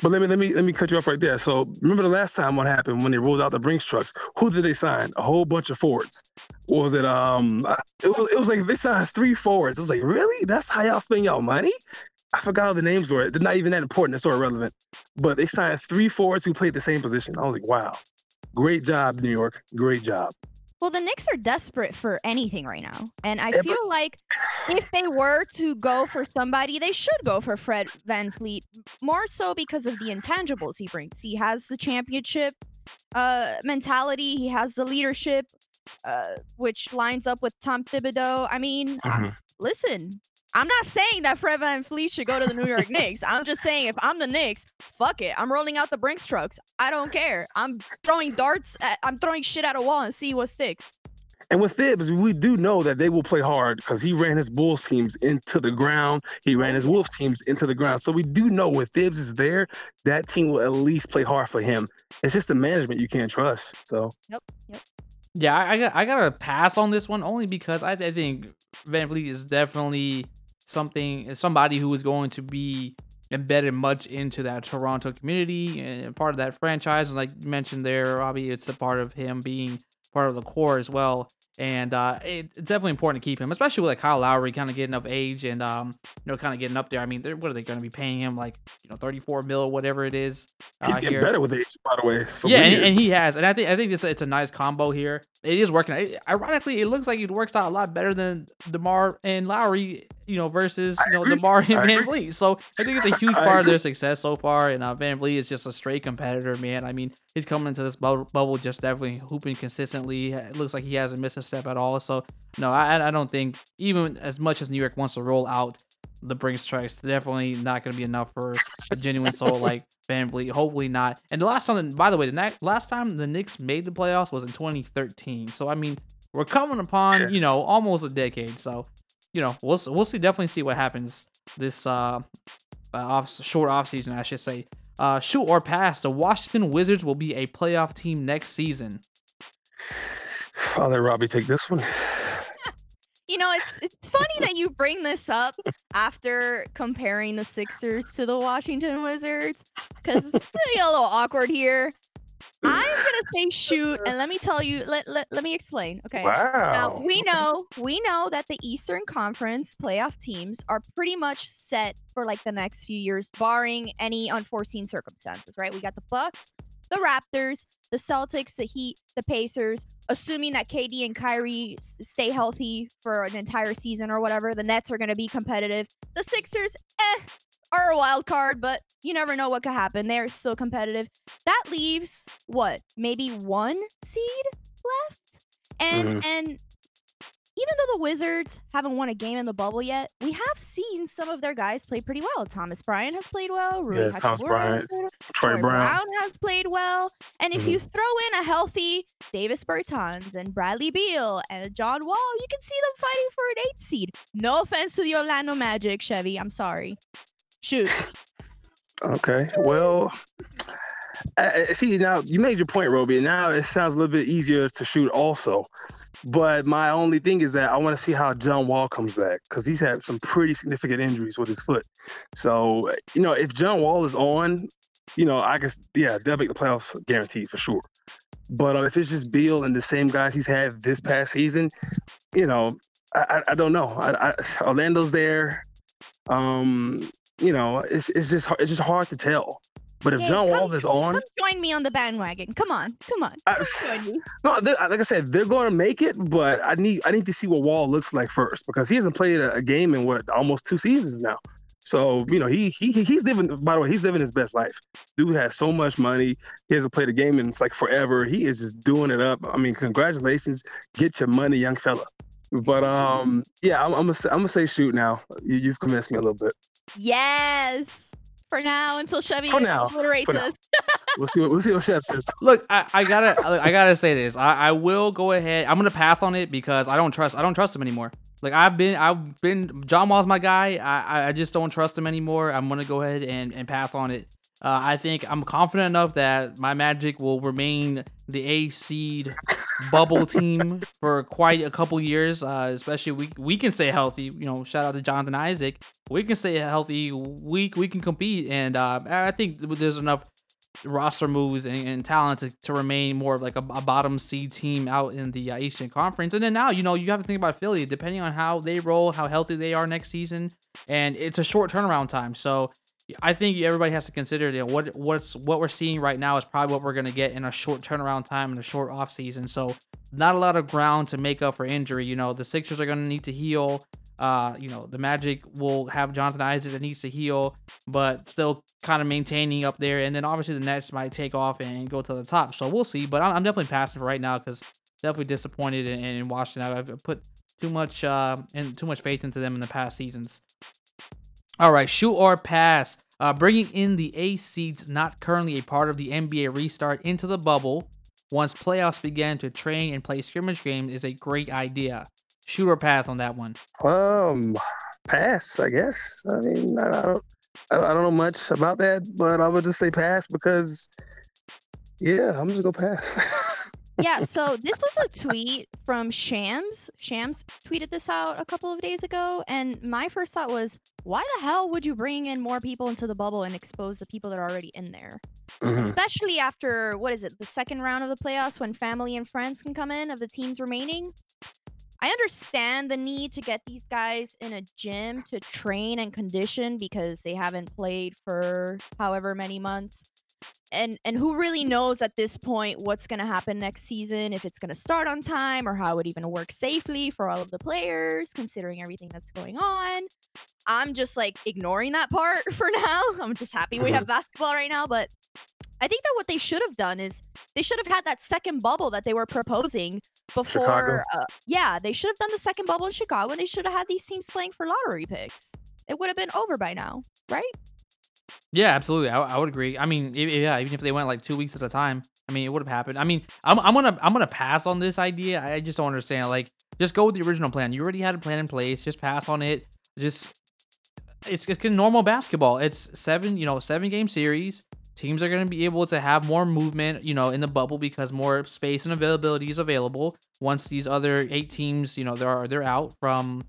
Speaker 3: But let me let me let me cut you off right there. So remember the last time what happened when they rolled out the Brinks trucks? Who did they sign? A whole bunch of forwards. What was it? Um, it was it was like they signed three forwards. It was like really? That's how y'all spend y'all money? I forgot how the names were. They're not even that important. They're so irrelevant. But they signed three forwards who played the same position. I was like, wow, great job, New York. Great job.
Speaker 2: Well, the Knicks are desperate for anything right now, and I feel like if they were to go for somebody, they should go for Fred VanVleet. More so because of the intangibles he brings. He has the championship uh, mentality. He has the leadership, uh, which lines up with Tom Thibodeau. I mean,
Speaker 3: Mhm.
Speaker 2: listen, I'm not saying that Fred VanVleet should go to the New York Knicks. I'm just saying if I'm the Knicks, fuck it. I'm rolling out the Brinks trucks. I don't care. I'm throwing darts. At, I'm throwing shit at a wall and see what sticks.
Speaker 3: And with Thibs, we do know that they will play hard because he ran his Bulls teams into the ground. He ran his Wolves teams into the ground. So we do know when Thibs is there, that team will at least play hard for him. It's just the management you can't trust. So Yep. Yep.
Speaker 1: Yeah, I, I got I gotta pass on this one only because I, I think VanVleet is definitely something somebody who is going to be embedded much into that Toronto community and part of that franchise. And like you mentioned there, Robbie, it's a part of him being part of the core as well. And uh, it, it's definitely important to keep him, especially with like Kyle Lowry kind of getting of age and um, you know, kind of getting up there. I mean, they're, what are they going to be paying him like you know, 34 mil or whatever it is?
Speaker 3: he's
Speaker 1: uh,
Speaker 3: getting
Speaker 1: here.
Speaker 3: better with age, by the way.
Speaker 1: Yeah, and, and he has, and I think I think it's a, it's a nice combo here. It is working. It, ironically, it looks like it works out a lot better than Demar and Lowry, you know, versus you know. Demar and Van. Vliet. So I think it's a huge
Speaker 3: I
Speaker 1: part of their success so far. And uh, VanVleet is just a straight competitor, man. I mean, he's coming into this bubble, bubble just definitely hooping consistently. It looks like he hasn't missed a step at all. So no, I I don't think even as much as New York wants to roll out the Brinks tracks, definitely not going to be enough for a genuine soul like VanVleet. Hopefully not. And the last time, by the way, the na- last time the Knicks made the playoffs was in 2013. So I mean, we're coming upon
Speaker 3: Yeah.
Speaker 1: you know almost a decade. So you know we'll we'll see definitely see what happens this uh, uh off short off season I should say. Uh, shoot or pass. The Washington Wizards will be a playoff team next season.
Speaker 3: I'll let Robbie take this one.
Speaker 2: You know, it's it's funny that you bring this up after comparing the Sixers to the Washington Wizards because it's a little awkward here. I'm gonna say shoot, and let me tell you. Let let, let me explain. Okay.
Speaker 3: Wow.
Speaker 2: Now we know we know that the Eastern Conference playoff teams are pretty much set for like the next few years, barring any unforeseen circumstances. Right? We got the Bucks, the Raptors, the Celtics, the Heat, the Pacers. Assuming that KD and Kyrie stay healthy for an entire season or whatever, the Nets are going to be competitive. The Sixers, eh, are a wild card, but you never know what could happen. They're still competitive. That leaves what? Maybe one seed left? And
Speaker 3: Mhm.
Speaker 2: and even though the Wizards haven't won a game in the bubble yet, we have seen some of their guys play pretty well. Thomas Bryant has played well. Rui
Speaker 3: Yes, Thomas
Speaker 2: Hachimura has
Speaker 3: Bryant,
Speaker 2: played well,
Speaker 3: Troy
Speaker 2: Troy
Speaker 3: Brown.
Speaker 2: Brown has played well. And if
Speaker 3: Mhm.
Speaker 2: you throw in a healthy Davis Bertans and Bradley Beal and John Wall, you can see them fighting for an eighth seed. No offense to the Orlando Magic, Chevy. I'm sorry. Shoot.
Speaker 3: Okay. Well, I, see now you made your point, Roby. Now it sounds a little bit easier to shoot, also. But my only thing is that I want to see how John Wall comes back because he's had some pretty significant injuries with his foot. So you know, if John Wall is on, you know, I guess yeah, they'll make the playoffs guaranteed for sure. But uh, if it's just Beal and the same guys he's had this past season, you know, I, I, I don't know. I, Orlando's there. Um, you know, it's it's just hard- it's just hard to tell. But if
Speaker 2: Yeah,
Speaker 3: John
Speaker 2: come-
Speaker 3: Wall is on,
Speaker 2: Come join me on the bandwagon. Come on. Come on.
Speaker 3: I,
Speaker 2: Come join me.
Speaker 3: no, like I said, they're going to make it. But I need I need to see what Wall looks like first because he hasn't played a, a game in what almost two seasons now. So you know he he he- he's living. By the way, he's living his best life. Dude has so much money. He hasn't played a game in like forever. He is just doing it up. I mean, congratulations. Get your money, young fella. But um, yeah, I'm, I'm gonna say, I'm gonna say shoot now. You, you've convinced me a little bit.
Speaker 2: Yes. For now, until Chevy
Speaker 3: For now,
Speaker 2: obliterates
Speaker 3: for now.
Speaker 2: us.
Speaker 3: We'll see what we'll see what Chef says.
Speaker 1: Look, I, I gotta, I I gotta say this. I, I will go ahead. I'm gonna pass on it because I don't trust. I don't trust him anymore. Like I've been, I've been. John Wall's my guy. I, I- I just don't trust him anymore. I'm gonna go ahead and, and pass on it. Uh, I think I'm confident enough that my Magic will remain the A seed bubble team for quite a couple years. Uh, especially we we can stay healthy. You know, shout out to Jonathan Isaac. We can stay healthy. We we can compete, and uh, I think there's enough roster moves and, and talent to, to remain more of like a, a bottom seed team out in the uh, Asian Conference. And then now, you know, you have to think about Philly, depending on how they roll, how healthy they are next season, and it's a short turnaround time. So I think everybody has to consider know, what what's what we're seeing right now is probably what we're going to get in a short turnaround time in a short off season. So not a lot of ground to make up for injury. You know, the Sixers are going to need to heal. Uh, you know, the Magic will have Jonathan Isaac that needs to heal, but still kind of maintaining up there. And then obviously the Nets might take off and go to the top. So we'll see. But I'm, I'm definitely passing right now because definitely disappointed in, in Washington. I've put too much uh and too much faith into them in the past seasons. All right, shoot or pass. Uh, bringing in the A seeds not currently a part of the NBA restart into the bubble once playoffs begin to train and play scrimmage games is a great idea. Shoot or pass on that one.
Speaker 3: Um, pass, I guess. I mean, I, don't, I don't know much about that, but I would just say pass because, yeah, I'm just gonna pass.
Speaker 2: yeah, so this was a tweet from Shams. Shams tweeted this out a couple of days ago, and my first thought was, why the hell would you bring in more people into the bubble and expose the people that are already in there?
Speaker 3: Mhm.
Speaker 2: Especially after what is it, the second round of the playoffs when family and friends can come in of the teams remaining. I understand the need to get these guys in a gym to train and condition because they haven't played for however many months. And and who really knows at this point what's going to happen next season if it's going to start on time or how it even works safely for all of the players considering everything that's going on. I'm just like ignoring that part for now. I'm just happy we have basketball right now, but I think that what they should have done is they should have had that second bubble that they were proposing before. Uh, yeah, they should have done the second bubble in Chicago, and they should have had these teams playing for lottery picks. It would have been over by now, right?
Speaker 1: Yeah, absolutely. I, I would agree. I mean, i- yeah, even if they went like two weeks at a time, I mean, it would have happened. I mean, I'm, I'm gonna I'm gonna pass on this idea. I just don't understand. Like, just go with the original plan. You already had a plan in place. Just pass on it. Just it's it's normal basketball. It's seven, you know, seven game series. teams are going to be able to have more movement, you know, in the bubble because more space and availability is available once these other eight teams, you know, they're they're out from,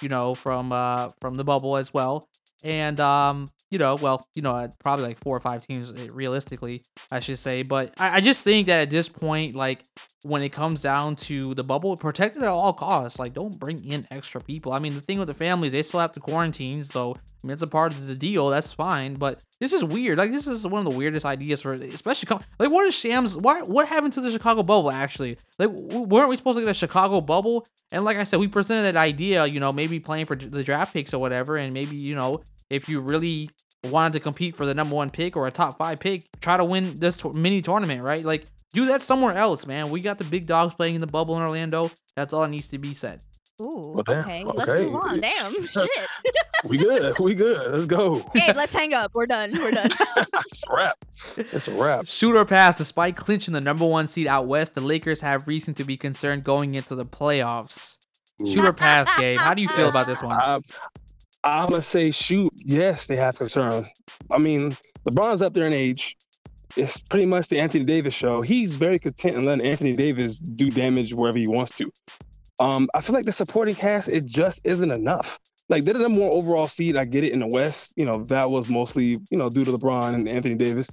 Speaker 1: you know, from uh from the bubble as well. And um, you know, well, you know, probably like four or five teams uh, realistically, I should say. But I, I just think that at this point, like when it comes down to the bubble, protect it at all costs. Like, don't bring in extra people. I mean, the thing with the families, they still have to quarantine, so I mean, it's a part of the deal. That's fine. But this is weird. Like, this is one of the weirdest ideas for, especially like, what is Shams? Why? What happened to the Chicago bubble? Actually, like, weren't we supposed to get a Chicago bubble? And like I said, we presented that idea. You know, maybe playing for the draft picks or whatever, and maybe you know, if you really wanted to compete for the number one pick or a top five pick, try to win this to- mini tournament, right? Like, do that somewhere else, man. We got the big dogs playing in the bubble in Orlando. That's all that needs to be said.
Speaker 2: Ooh,
Speaker 3: Well, damn,
Speaker 2: okay. Let's
Speaker 3: okay.
Speaker 2: move on. Damn, shit.
Speaker 3: We good. We good. Let's go.
Speaker 2: hey, let's hang up. We're done. We're done.
Speaker 3: it's a wrap. It's a wrap.
Speaker 1: Shooter pass. Despite clinching the number one seed out west, the Lakers have reason to be concerned going into the playoffs. Shooter pass, Gabe. How do you feel about this one?
Speaker 3: I, I'm gonna say shoot. Yes, they have concern. I mean, LeBron's up there in age. It's pretty much the Anthony Davis show. He's very content in letting Anthony Davis do damage wherever he wants to. Um, I feel like the supporting cast it just isn't enough. Like they're the number one overall seed. I get it in the West. You know that was mostly you know due to LeBron and Anthony Davis.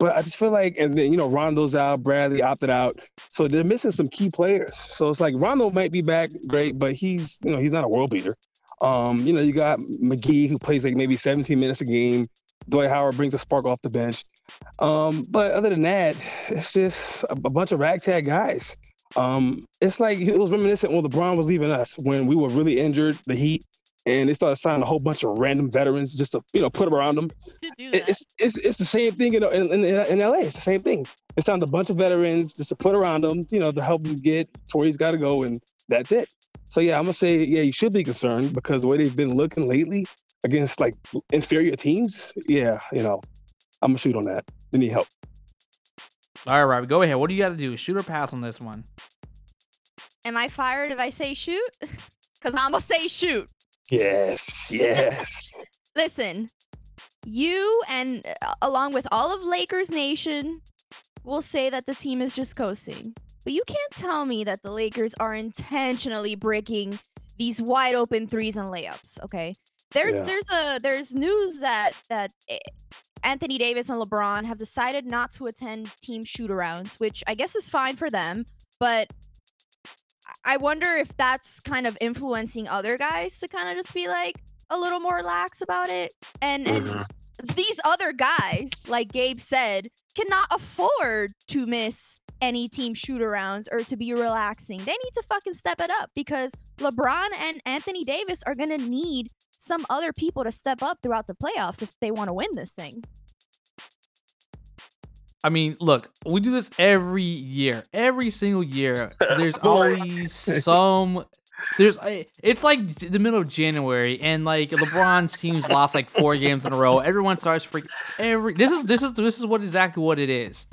Speaker 3: But I just feel like, and then you know Rondo's out, Bradley opted out, so they're missing some key players. So it's like Rondo might be back, great, but he's you know he's not a world beater. Um, you know, you got McGee who plays like maybe 17 minutes a game. Dwight Howard brings a spark off the bench. Um, but other than that, it's just a, a bunch of ragtag guys. Um, it's like it was reminiscent when LeBron was leaving us when we were really injured, the Heat, and they started signing a whole bunch of random veterans just to you know put them around them. It- It's it's it's the same thing in in, in in LA. It's the same thing. They signed a bunch of veterans just to put around them, you know, to help them get to where he's got to go, and that's it. So yeah, I'm gonna say yeah, you should be concerned because the way they've been looking lately against like inferior teams. Yeah, you know, I'm gonna shoot on that. They need help.
Speaker 1: All right, Robbie, go ahead. What do you got to do? Shoot or pass on this one?
Speaker 2: Am I fired if I say shoot? Because I'm going to say shoot.
Speaker 3: Yes, yes.
Speaker 2: Listen, you and uh, along with all of Lakers Nation will say that the team is just coasting. But you can't tell me that the Lakers are intentionally breaking these wide open threes and layups, okay? There's
Speaker 3: Yeah.
Speaker 2: there's a there's news that that eh, Anthony Davis and LeBron have decided not to attend team shoot-arounds, which I guess is fine for them, but I wonder if that's kind of influencing other guys to kind of just be like a little more lax about it. And, and
Speaker 3: Mhm.
Speaker 2: these other guys, like Gabe said, cannot afford to miss any team shoot arounds or to be relaxing. They need to fucking step it up because LeBron and Anthony Davis are going to need some other people to step up throughout the playoffs if they want to win this thing.
Speaker 1: I mean, look, we do this every year. Every single year, there's always some. There's, it's like the middle of January, and like LeBron's teams lost like four games in a row. Everyone starts freak. Every this is this is this is what exactly what it is,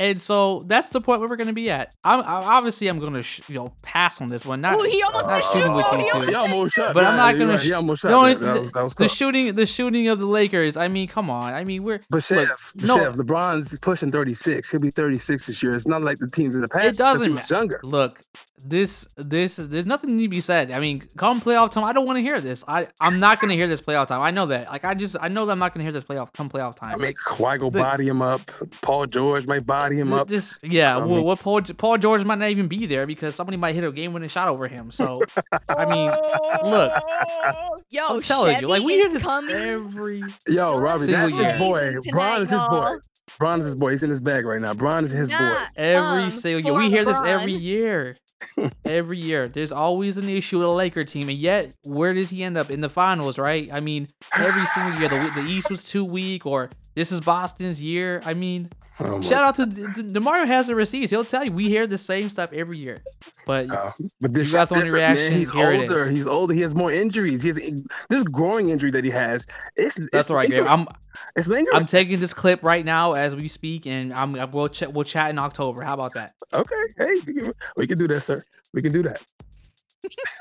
Speaker 1: and so that's the point where we're gonna be at. I'm, I, obviously I'm gonna sh- you know pass on this one. Not uh,
Speaker 2: Ooh, he almost
Speaker 1: not shooting
Speaker 2: shoot.
Speaker 1: with you
Speaker 2: he
Speaker 1: two.
Speaker 2: almost
Speaker 3: Yeah, almost shot.
Speaker 1: But I'm not
Speaker 3: You're
Speaker 1: gonna
Speaker 3: right.
Speaker 1: sh-
Speaker 3: Yeah, almost
Speaker 1: the only
Speaker 3: that. That was, that was
Speaker 1: the shooting the shooting of the Lakers. I mean, come on. I mean, we're
Speaker 3: But Chef,
Speaker 1: look, no.
Speaker 3: Chef, LeBron's pushing 36. He'll be 36 this year. It's not like the teams in the past.
Speaker 1: It doesn't
Speaker 3: matter. was younger.
Speaker 1: look this this there's nothing need to be said i mean come playoff time i don't want to hear this i i'm not gonna hear this playoff time i know that like i just i know that i'm not gonna hear this playoff come playoff time
Speaker 3: I mean, Kawhi go body him up. Paul George might body him up.
Speaker 1: this yeah
Speaker 3: I
Speaker 1: well,
Speaker 3: mean-
Speaker 1: what paul, paul george might not even be there because somebody might hit a game-winning shot over him so i mean look
Speaker 2: yo,
Speaker 1: i'm telling you like we hear this
Speaker 2: coming.
Speaker 1: every
Speaker 3: Yo, Robbie,
Speaker 1: Single
Speaker 3: that's his
Speaker 1: year.
Speaker 3: boy. Bron is his boy. Bron is his boy. He's in his bag right now. Bron is his boy.
Speaker 1: Every
Speaker 2: um,
Speaker 1: single year we hear this every year every year there's always an issue with a laker team and yet where does he end up in the finals right i mean every single year the, the east was too weak or this is boston's year i mean
Speaker 3: Oh
Speaker 1: Shout out to D- Demario has the receipts. He'll tell you we hear the same stuff every year. But
Speaker 3: God. But this
Speaker 1: the only
Speaker 3: different, man.
Speaker 1: reaction,
Speaker 3: He's older. He's older. He has more injuries. He has this growing injury that he has. It's
Speaker 1: that's
Speaker 3: it's
Speaker 1: all right. I'm
Speaker 3: It's lingering.
Speaker 1: I'm taking this clip right now as we speak, and I'm we'll ch- we'll chat in October. How about that?
Speaker 3: okay. Hey, we can- we can do that, sir. We can do that.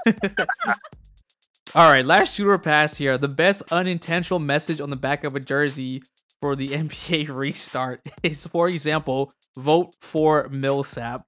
Speaker 1: All right, last shooter pass here. The best unintentional message on the back of a jersey for the NBA restart is, for example, vote for Millsap.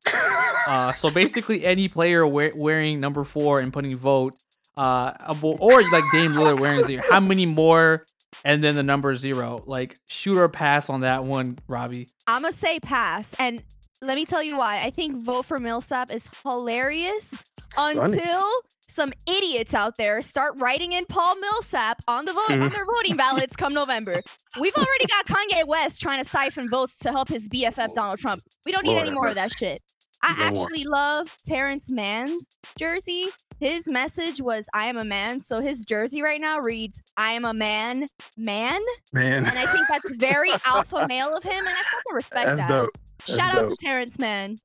Speaker 1: Uh, so basically, any player we- wearing number four and putting vote, uh, or like Dame Lillard wearing zero, how many more? And then the number zero. Like, shoot or pass on that one, Robbie.
Speaker 2: I'm gonna say pass, and let me tell you why. I think vote for Millsap is hilarious until some idiots out there start writing in Paul Millsap on the vote on their voting ballots come November. We've already got Kanye West trying to siphon votes to help his BFF Donald Trump. We don't need
Speaker 3: Lord
Speaker 2: any more of that shit. I
Speaker 3: No more.
Speaker 2: actually love Terance Mann's jersey. His message was "I am a man," so his jersey right now reads "I am a man, man,"
Speaker 3: Man,
Speaker 2: and I think that's very alpha male of him, and I fucking respect
Speaker 3: that's
Speaker 2: that.
Speaker 3: dope. That's
Speaker 2: Shout out to. Terance man.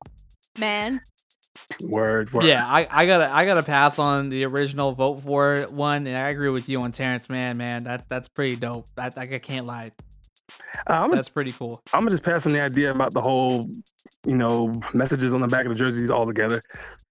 Speaker 2: Man.
Speaker 3: Word, word.
Speaker 1: Yeah, I, I gotta I gotta pass on the original vote for one, and I agree with you on Terance. Man, man, that that's pretty dope. That I can't lie.
Speaker 3: Uh,
Speaker 1: That's pretty cool.
Speaker 3: I'm gonna just pass on the idea about the whole, you know, messages on the back of the jerseys altogether.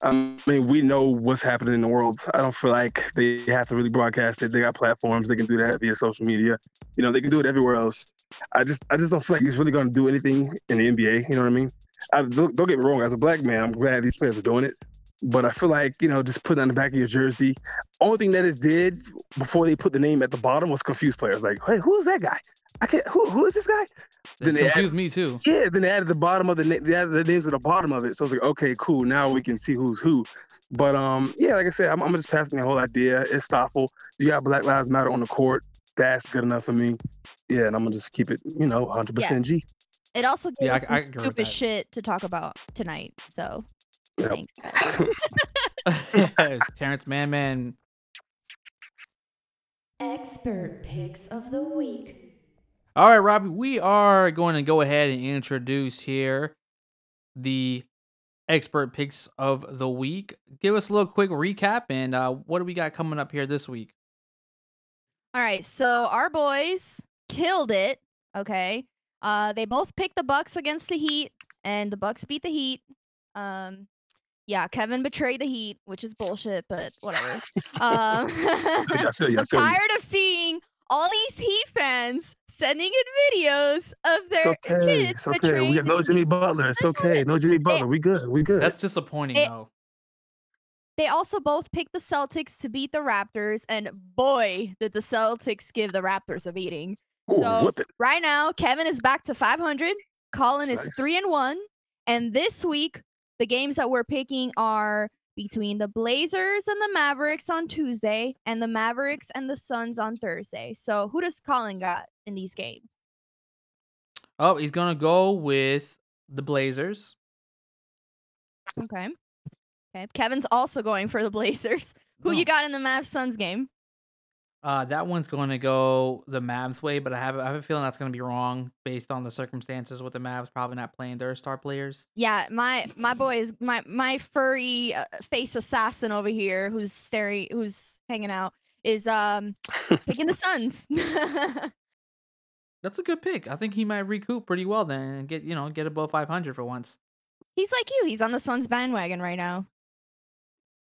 Speaker 3: I mean, we know what's happening in the world. I don't feel like they have to really broadcast it. They got platforms; they can do that via social media. You know, they can do it everywhere else. I just, I just don't feel like it's really gonna do anything in the NBA. You know what I mean? I, don't, don't get me wrong. As a black man, I'm glad these players are doing it. But I feel like you know, just putting on the back of your jersey. Only thing that it did before they put the name at the bottom was confuse players. Like, hey, who is that guy? I can't. Who, who is this guy?
Speaker 1: It
Speaker 3: Then they add-
Speaker 1: confused me too.
Speaker 3: Yeah, then they added the bottom of the na- they added the names at the bottom of it. So it's like, okay, cool. Now we can see who's who. But um, yeah, like I said, I'm, I'm just passing the whole idea. It's thoughtful. You got Black Lives Matter on the court. That's good enough for me. Yeah, and I'm gonna just keep it, you know, 100 percent G.
Speaker 2: It also gave
Speaker 1: Yeah, I-
Speaker 2: us
Speaker 1: I
Speaker 2: some stupid shit to talk about tonight. So
Speaker 3: Yep.
Speaker 2: thanks.
Speaker 1: Terance Man Man.
Speaker 5: Expert picks of the week.
Speaker 1: All right, Robbie, we are going to go ahead and introduce here the expert picks of the week. Give us a little quick recap and uh, what do we got coming up here this week?
Speaker 2: All right, so our boys killed it. Okay, uh, they both picked the Bucks against the Heat, and the Bucks beat the Heat. Um, yeah, Kevin betrayed the Heat, which is bullshit, but whatever. um,
Speaker 3: I feel you. I
Speaker 2: I'm tired of seeing all these Heat fans sending in videos of
Speaker 3: It's
Speaker 2: their
Speaker 3: okay.
Speaker 2: kids
Speaker 3: It's okay.
Speaker 2: betraying
Speaker 3: We got
Speaker 2: the
Speaker 3: no
Speaker 2: Heat.
Speaker 3: Jimmy Butler. It's okay. No Jimmy Butler. We good. We good.
Speaker 1: That's disappointing,
Speaker 2: It-
Speaker 1: though.
Speaker 2: They also both picked the Celtics to beat the Raptors, and boy, did the Celtics give the Raptors a beating.
Speaker 3: Ooh,
Speaker 2: so- Right now, Kevin is back to 500. Colin is
Speaker 3: Nice.
Speaker 2: three and one. And this week, the games that we're picking are between the Blazers and the Mavericks on Tuesday, and the Mavericks and the Suns on Thursday. So, who does Colin got in these games?
Speaker 1: Oh, he's going to go with the Blazers.
Speaker 2: Okay. Okay. Kevin's also going for the Blazers. Who you
Speaker 1: oh.
Speaker 2: got in the Mavs Suns game?
Speaker 1: Uh, that one's going to go the Mavs way, but I have, I have a feeling that's going to be wrong based on the circumstances with the Mavs probably not playing their star players.
Speaker 2: Yeah, my my boy is my my furry uh, face assassin over here, who's staring, who's hanging out, is um picking the Suns.
Speaker 1: That's a good pick. I think he might recoup pretty well then and get, you know, get above 500 for once.
Speaker 2: He's like you. He's on the Suns bandwagon right now.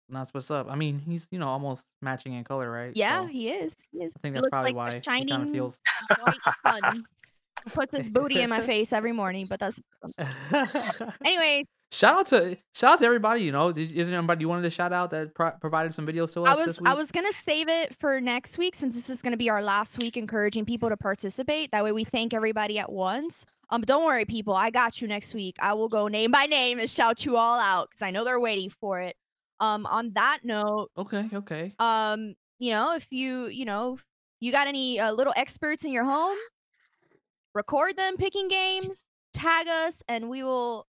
Speaker 1: That's what's up. I mean, he's, you know, almost matching in color, right?
Speaker 2: Yeah,
Speaker 1: So
Speaker 2: he is. He is.
Speaker 1: I think that's probably
Speaker 2: like
Speaker 1: why
Speaker 2: the
Speaker 1: he kind of feels.
Speaker 2: white sun. Puts his booty in my face every morning, but that's anyway.
Speaker 1: shout out to shout out to everybody. You know, Did, is there anybody you wanted to shout out that pro- provided some videos to us
Speaker 2: I was
Speaker 1: this week?
Speaker 2: I was gonna save it for next week since this is gonna be our last week, encouraging people to participate. That way, we thank everybody at once. Um, don't worry, people. I got you next week. I will go name by name and shout you all out because I know they're waiting for it. Um, on that note,
Speaker 1: okay, okay.
Speaker 2: um, you know, if you you know you got any uh, little experts in your home, record them picking games, tag us, and we will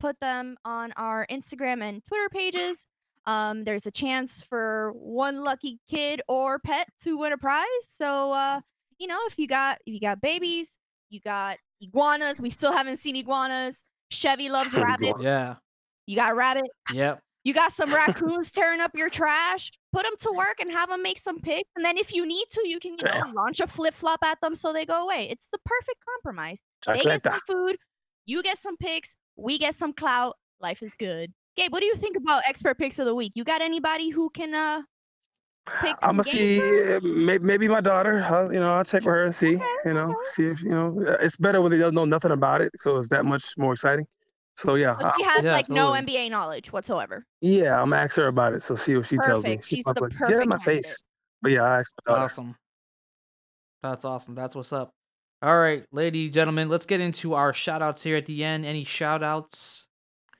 Speaker 2: put them on our Instagram and Twitter pages. Um, there's a chance for one lucky kid or pet to win a prize. So, uh, you know, if you got if you got babies, you got iguanas. We still haven't seen iguanas. Chevy loves rabbits.
Speaker 1: Yeah.
Speaker 2: You got rabbit.
Speaker 1: Yep.
Speaker 2: You got some raccoons tearing up your trash. Put them to work and have them make some picks. And then if you need to, you can you know, launch a flip flop at them so they go away. It's the perfect compromise. They get some food, you get some picks, we get some clout. Life is good. Gabe, what do you think about expert picks of the week? You got anybody who can uh Pick
Speaker 3: I'm gonna see. uh, Maybe, maybe my daughter. I'll, you know, I'll check with her and see.
Speaker 2: Okay,
Speaker 3: You know,
Speaker 2: okay.
Speaker 3: see if you know. uh, It's better when they don't know nothing about it, so it's that much more exciting. So yeah,
Speaker 2: So
Speaker 3: I-
Speaker 2: she has
Speaker 1: Yeah,
Speaker 2: like no
Speaker 1: absolutely.
Speaker 2: NBA knowledge whatsoever.
Speaker 3: yeah, I'm gonna ask her about it. So see what she tells me.
Speaker 2: Perfect. She's the
Speaker 3: probably- get in my
Speaker 2: candidate.
Speaker 3: face. But yeah, I asked my daughter.
Speaker 1: Awesome. That's awesome. That's what's up. All right, ladies, gentlemen, let's get into our shout outs here at the end. Any shout outs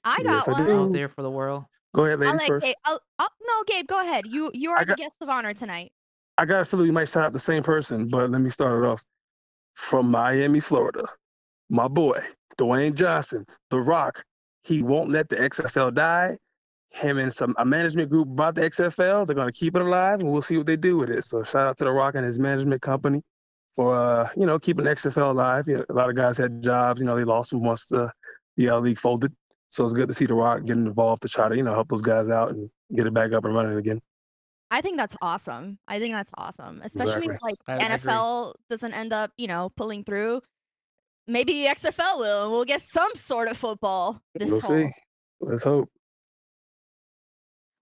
Speaker 2: I got
Speaker 3: Yes,
Speaker 2: one.
Speaker 3: do.
Speaker 1: out there for the world?
Speaker 3: Go ahead, ladies
Speaker 2: let
Speaker 3: first.
Speaker 2: Gabe. I'll, oh, no, Gabe, go ahead. You you are
Speaker 3: I
Speaker 2: the guest of honor tonight.
Speaker 3: I got a feeling we might shout out the same person, but let me start it off. From Miami, Florida, my boy, Dwayne Johnson, The Rock. He won't let the XFL die. Him and some a management group bought the XFL. They're gonna keep it alive, and we'll see what they do with it. So shout out to The Rock and his management company for uh, you know keeping the XFL alive. You know, a lot of guys had jobs. You know, they lost them once the the uh, league folded. So it's good to see The Rock getting involved to try to you know help those guys out and get it back up and running again.
Speaker 2: I think that's awesome. I think that's awesome, especially if like
Speaker 1: I- I agree.
Speaker 2: NFL doesn't end up, you know, pulling through. Maybe the XFL will, and we'll get some sort of football this
Speaker 3: we'll
Speaker 2: fall.
Speaker 3: see. Let's hope.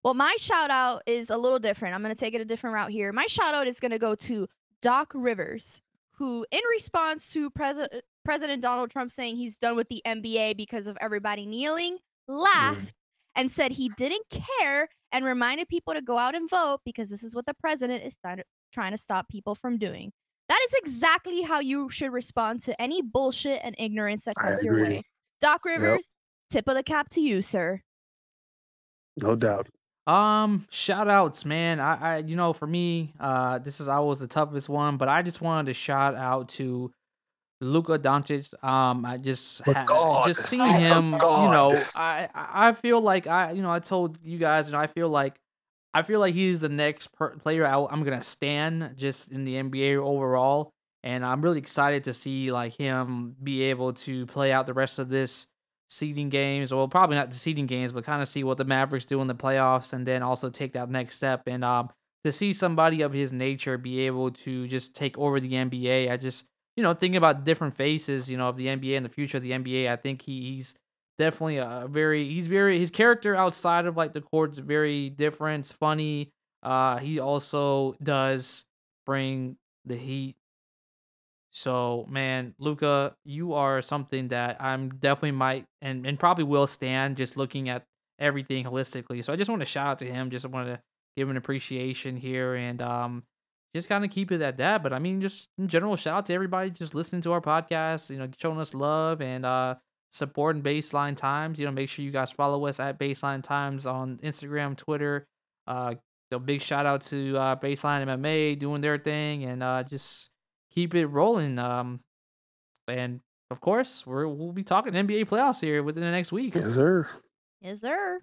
Speaker 2: Well, my shout out is a little different. I'm going to take it a different route here. My shout out is going to go to Doc Rivers, who, in response to President President Donald Trump saying he's done with the NBA because of everybody kneeling, mm-hmm. laughed and said he didn't care and reminded people to go out and vote because this is what the president is trying to- trying to stop people from doing. That is exactly how you should respond to any bullshit and ignorance that comes your way. Doc Rivers, tip of the cap to you, sir.
Speaker 3: No doubt.
Speaker 1: Um, shout outs, man. I, I, you know, for me, uh, this is always the toughest one, but I just wanted to shout out to Luka Doncic. Um, I just, ha-
Speaker 3: God,
Speaker 1: just seeing
Speaker 3: the
Speaker 1: him, you know, I, I I feel like I, you know, I told you guys, you know, I feel like, I feel like he's the next per- player I, I'm gonna stand just in the NBA overall, and I'm really excited to see like him be able to play out the rest of this seeding games. Well, probably not the seeding games, but kind of see what the Mavericks do in the playoffs, and then also take that next step. And um, to see somebody of his nature be able to just take over the NBA, I just you know thinking about different faces, you know, of the NBA and the future of the NBA. I think he, he's definitely a very he's very his character outside of like the court's very different. It's funny. Uh, he also does bring the heat. So man, Luka, you are something that I'm definitely might and, and probably will stand just looking at everything holistically. So I just want to shout out to him. Just want to give an appreciation here and um just kind of keep it at that. But I mean, just in general, shout out to everybody just listening to our podcast, you know, showing us love and uh supporting Baseline Times. You know, make sure you guys follow us at Baseline Times on Instagram, Twitter. Uh, a big shout out to uh, Baseline MMA doing their thing and uh, just keep it rolling. Um, and of course, we're, we'll be talking NBA playoffs here within the next week.
Speaker 3: Yes, sir.
Speaker 2: Yes, sir.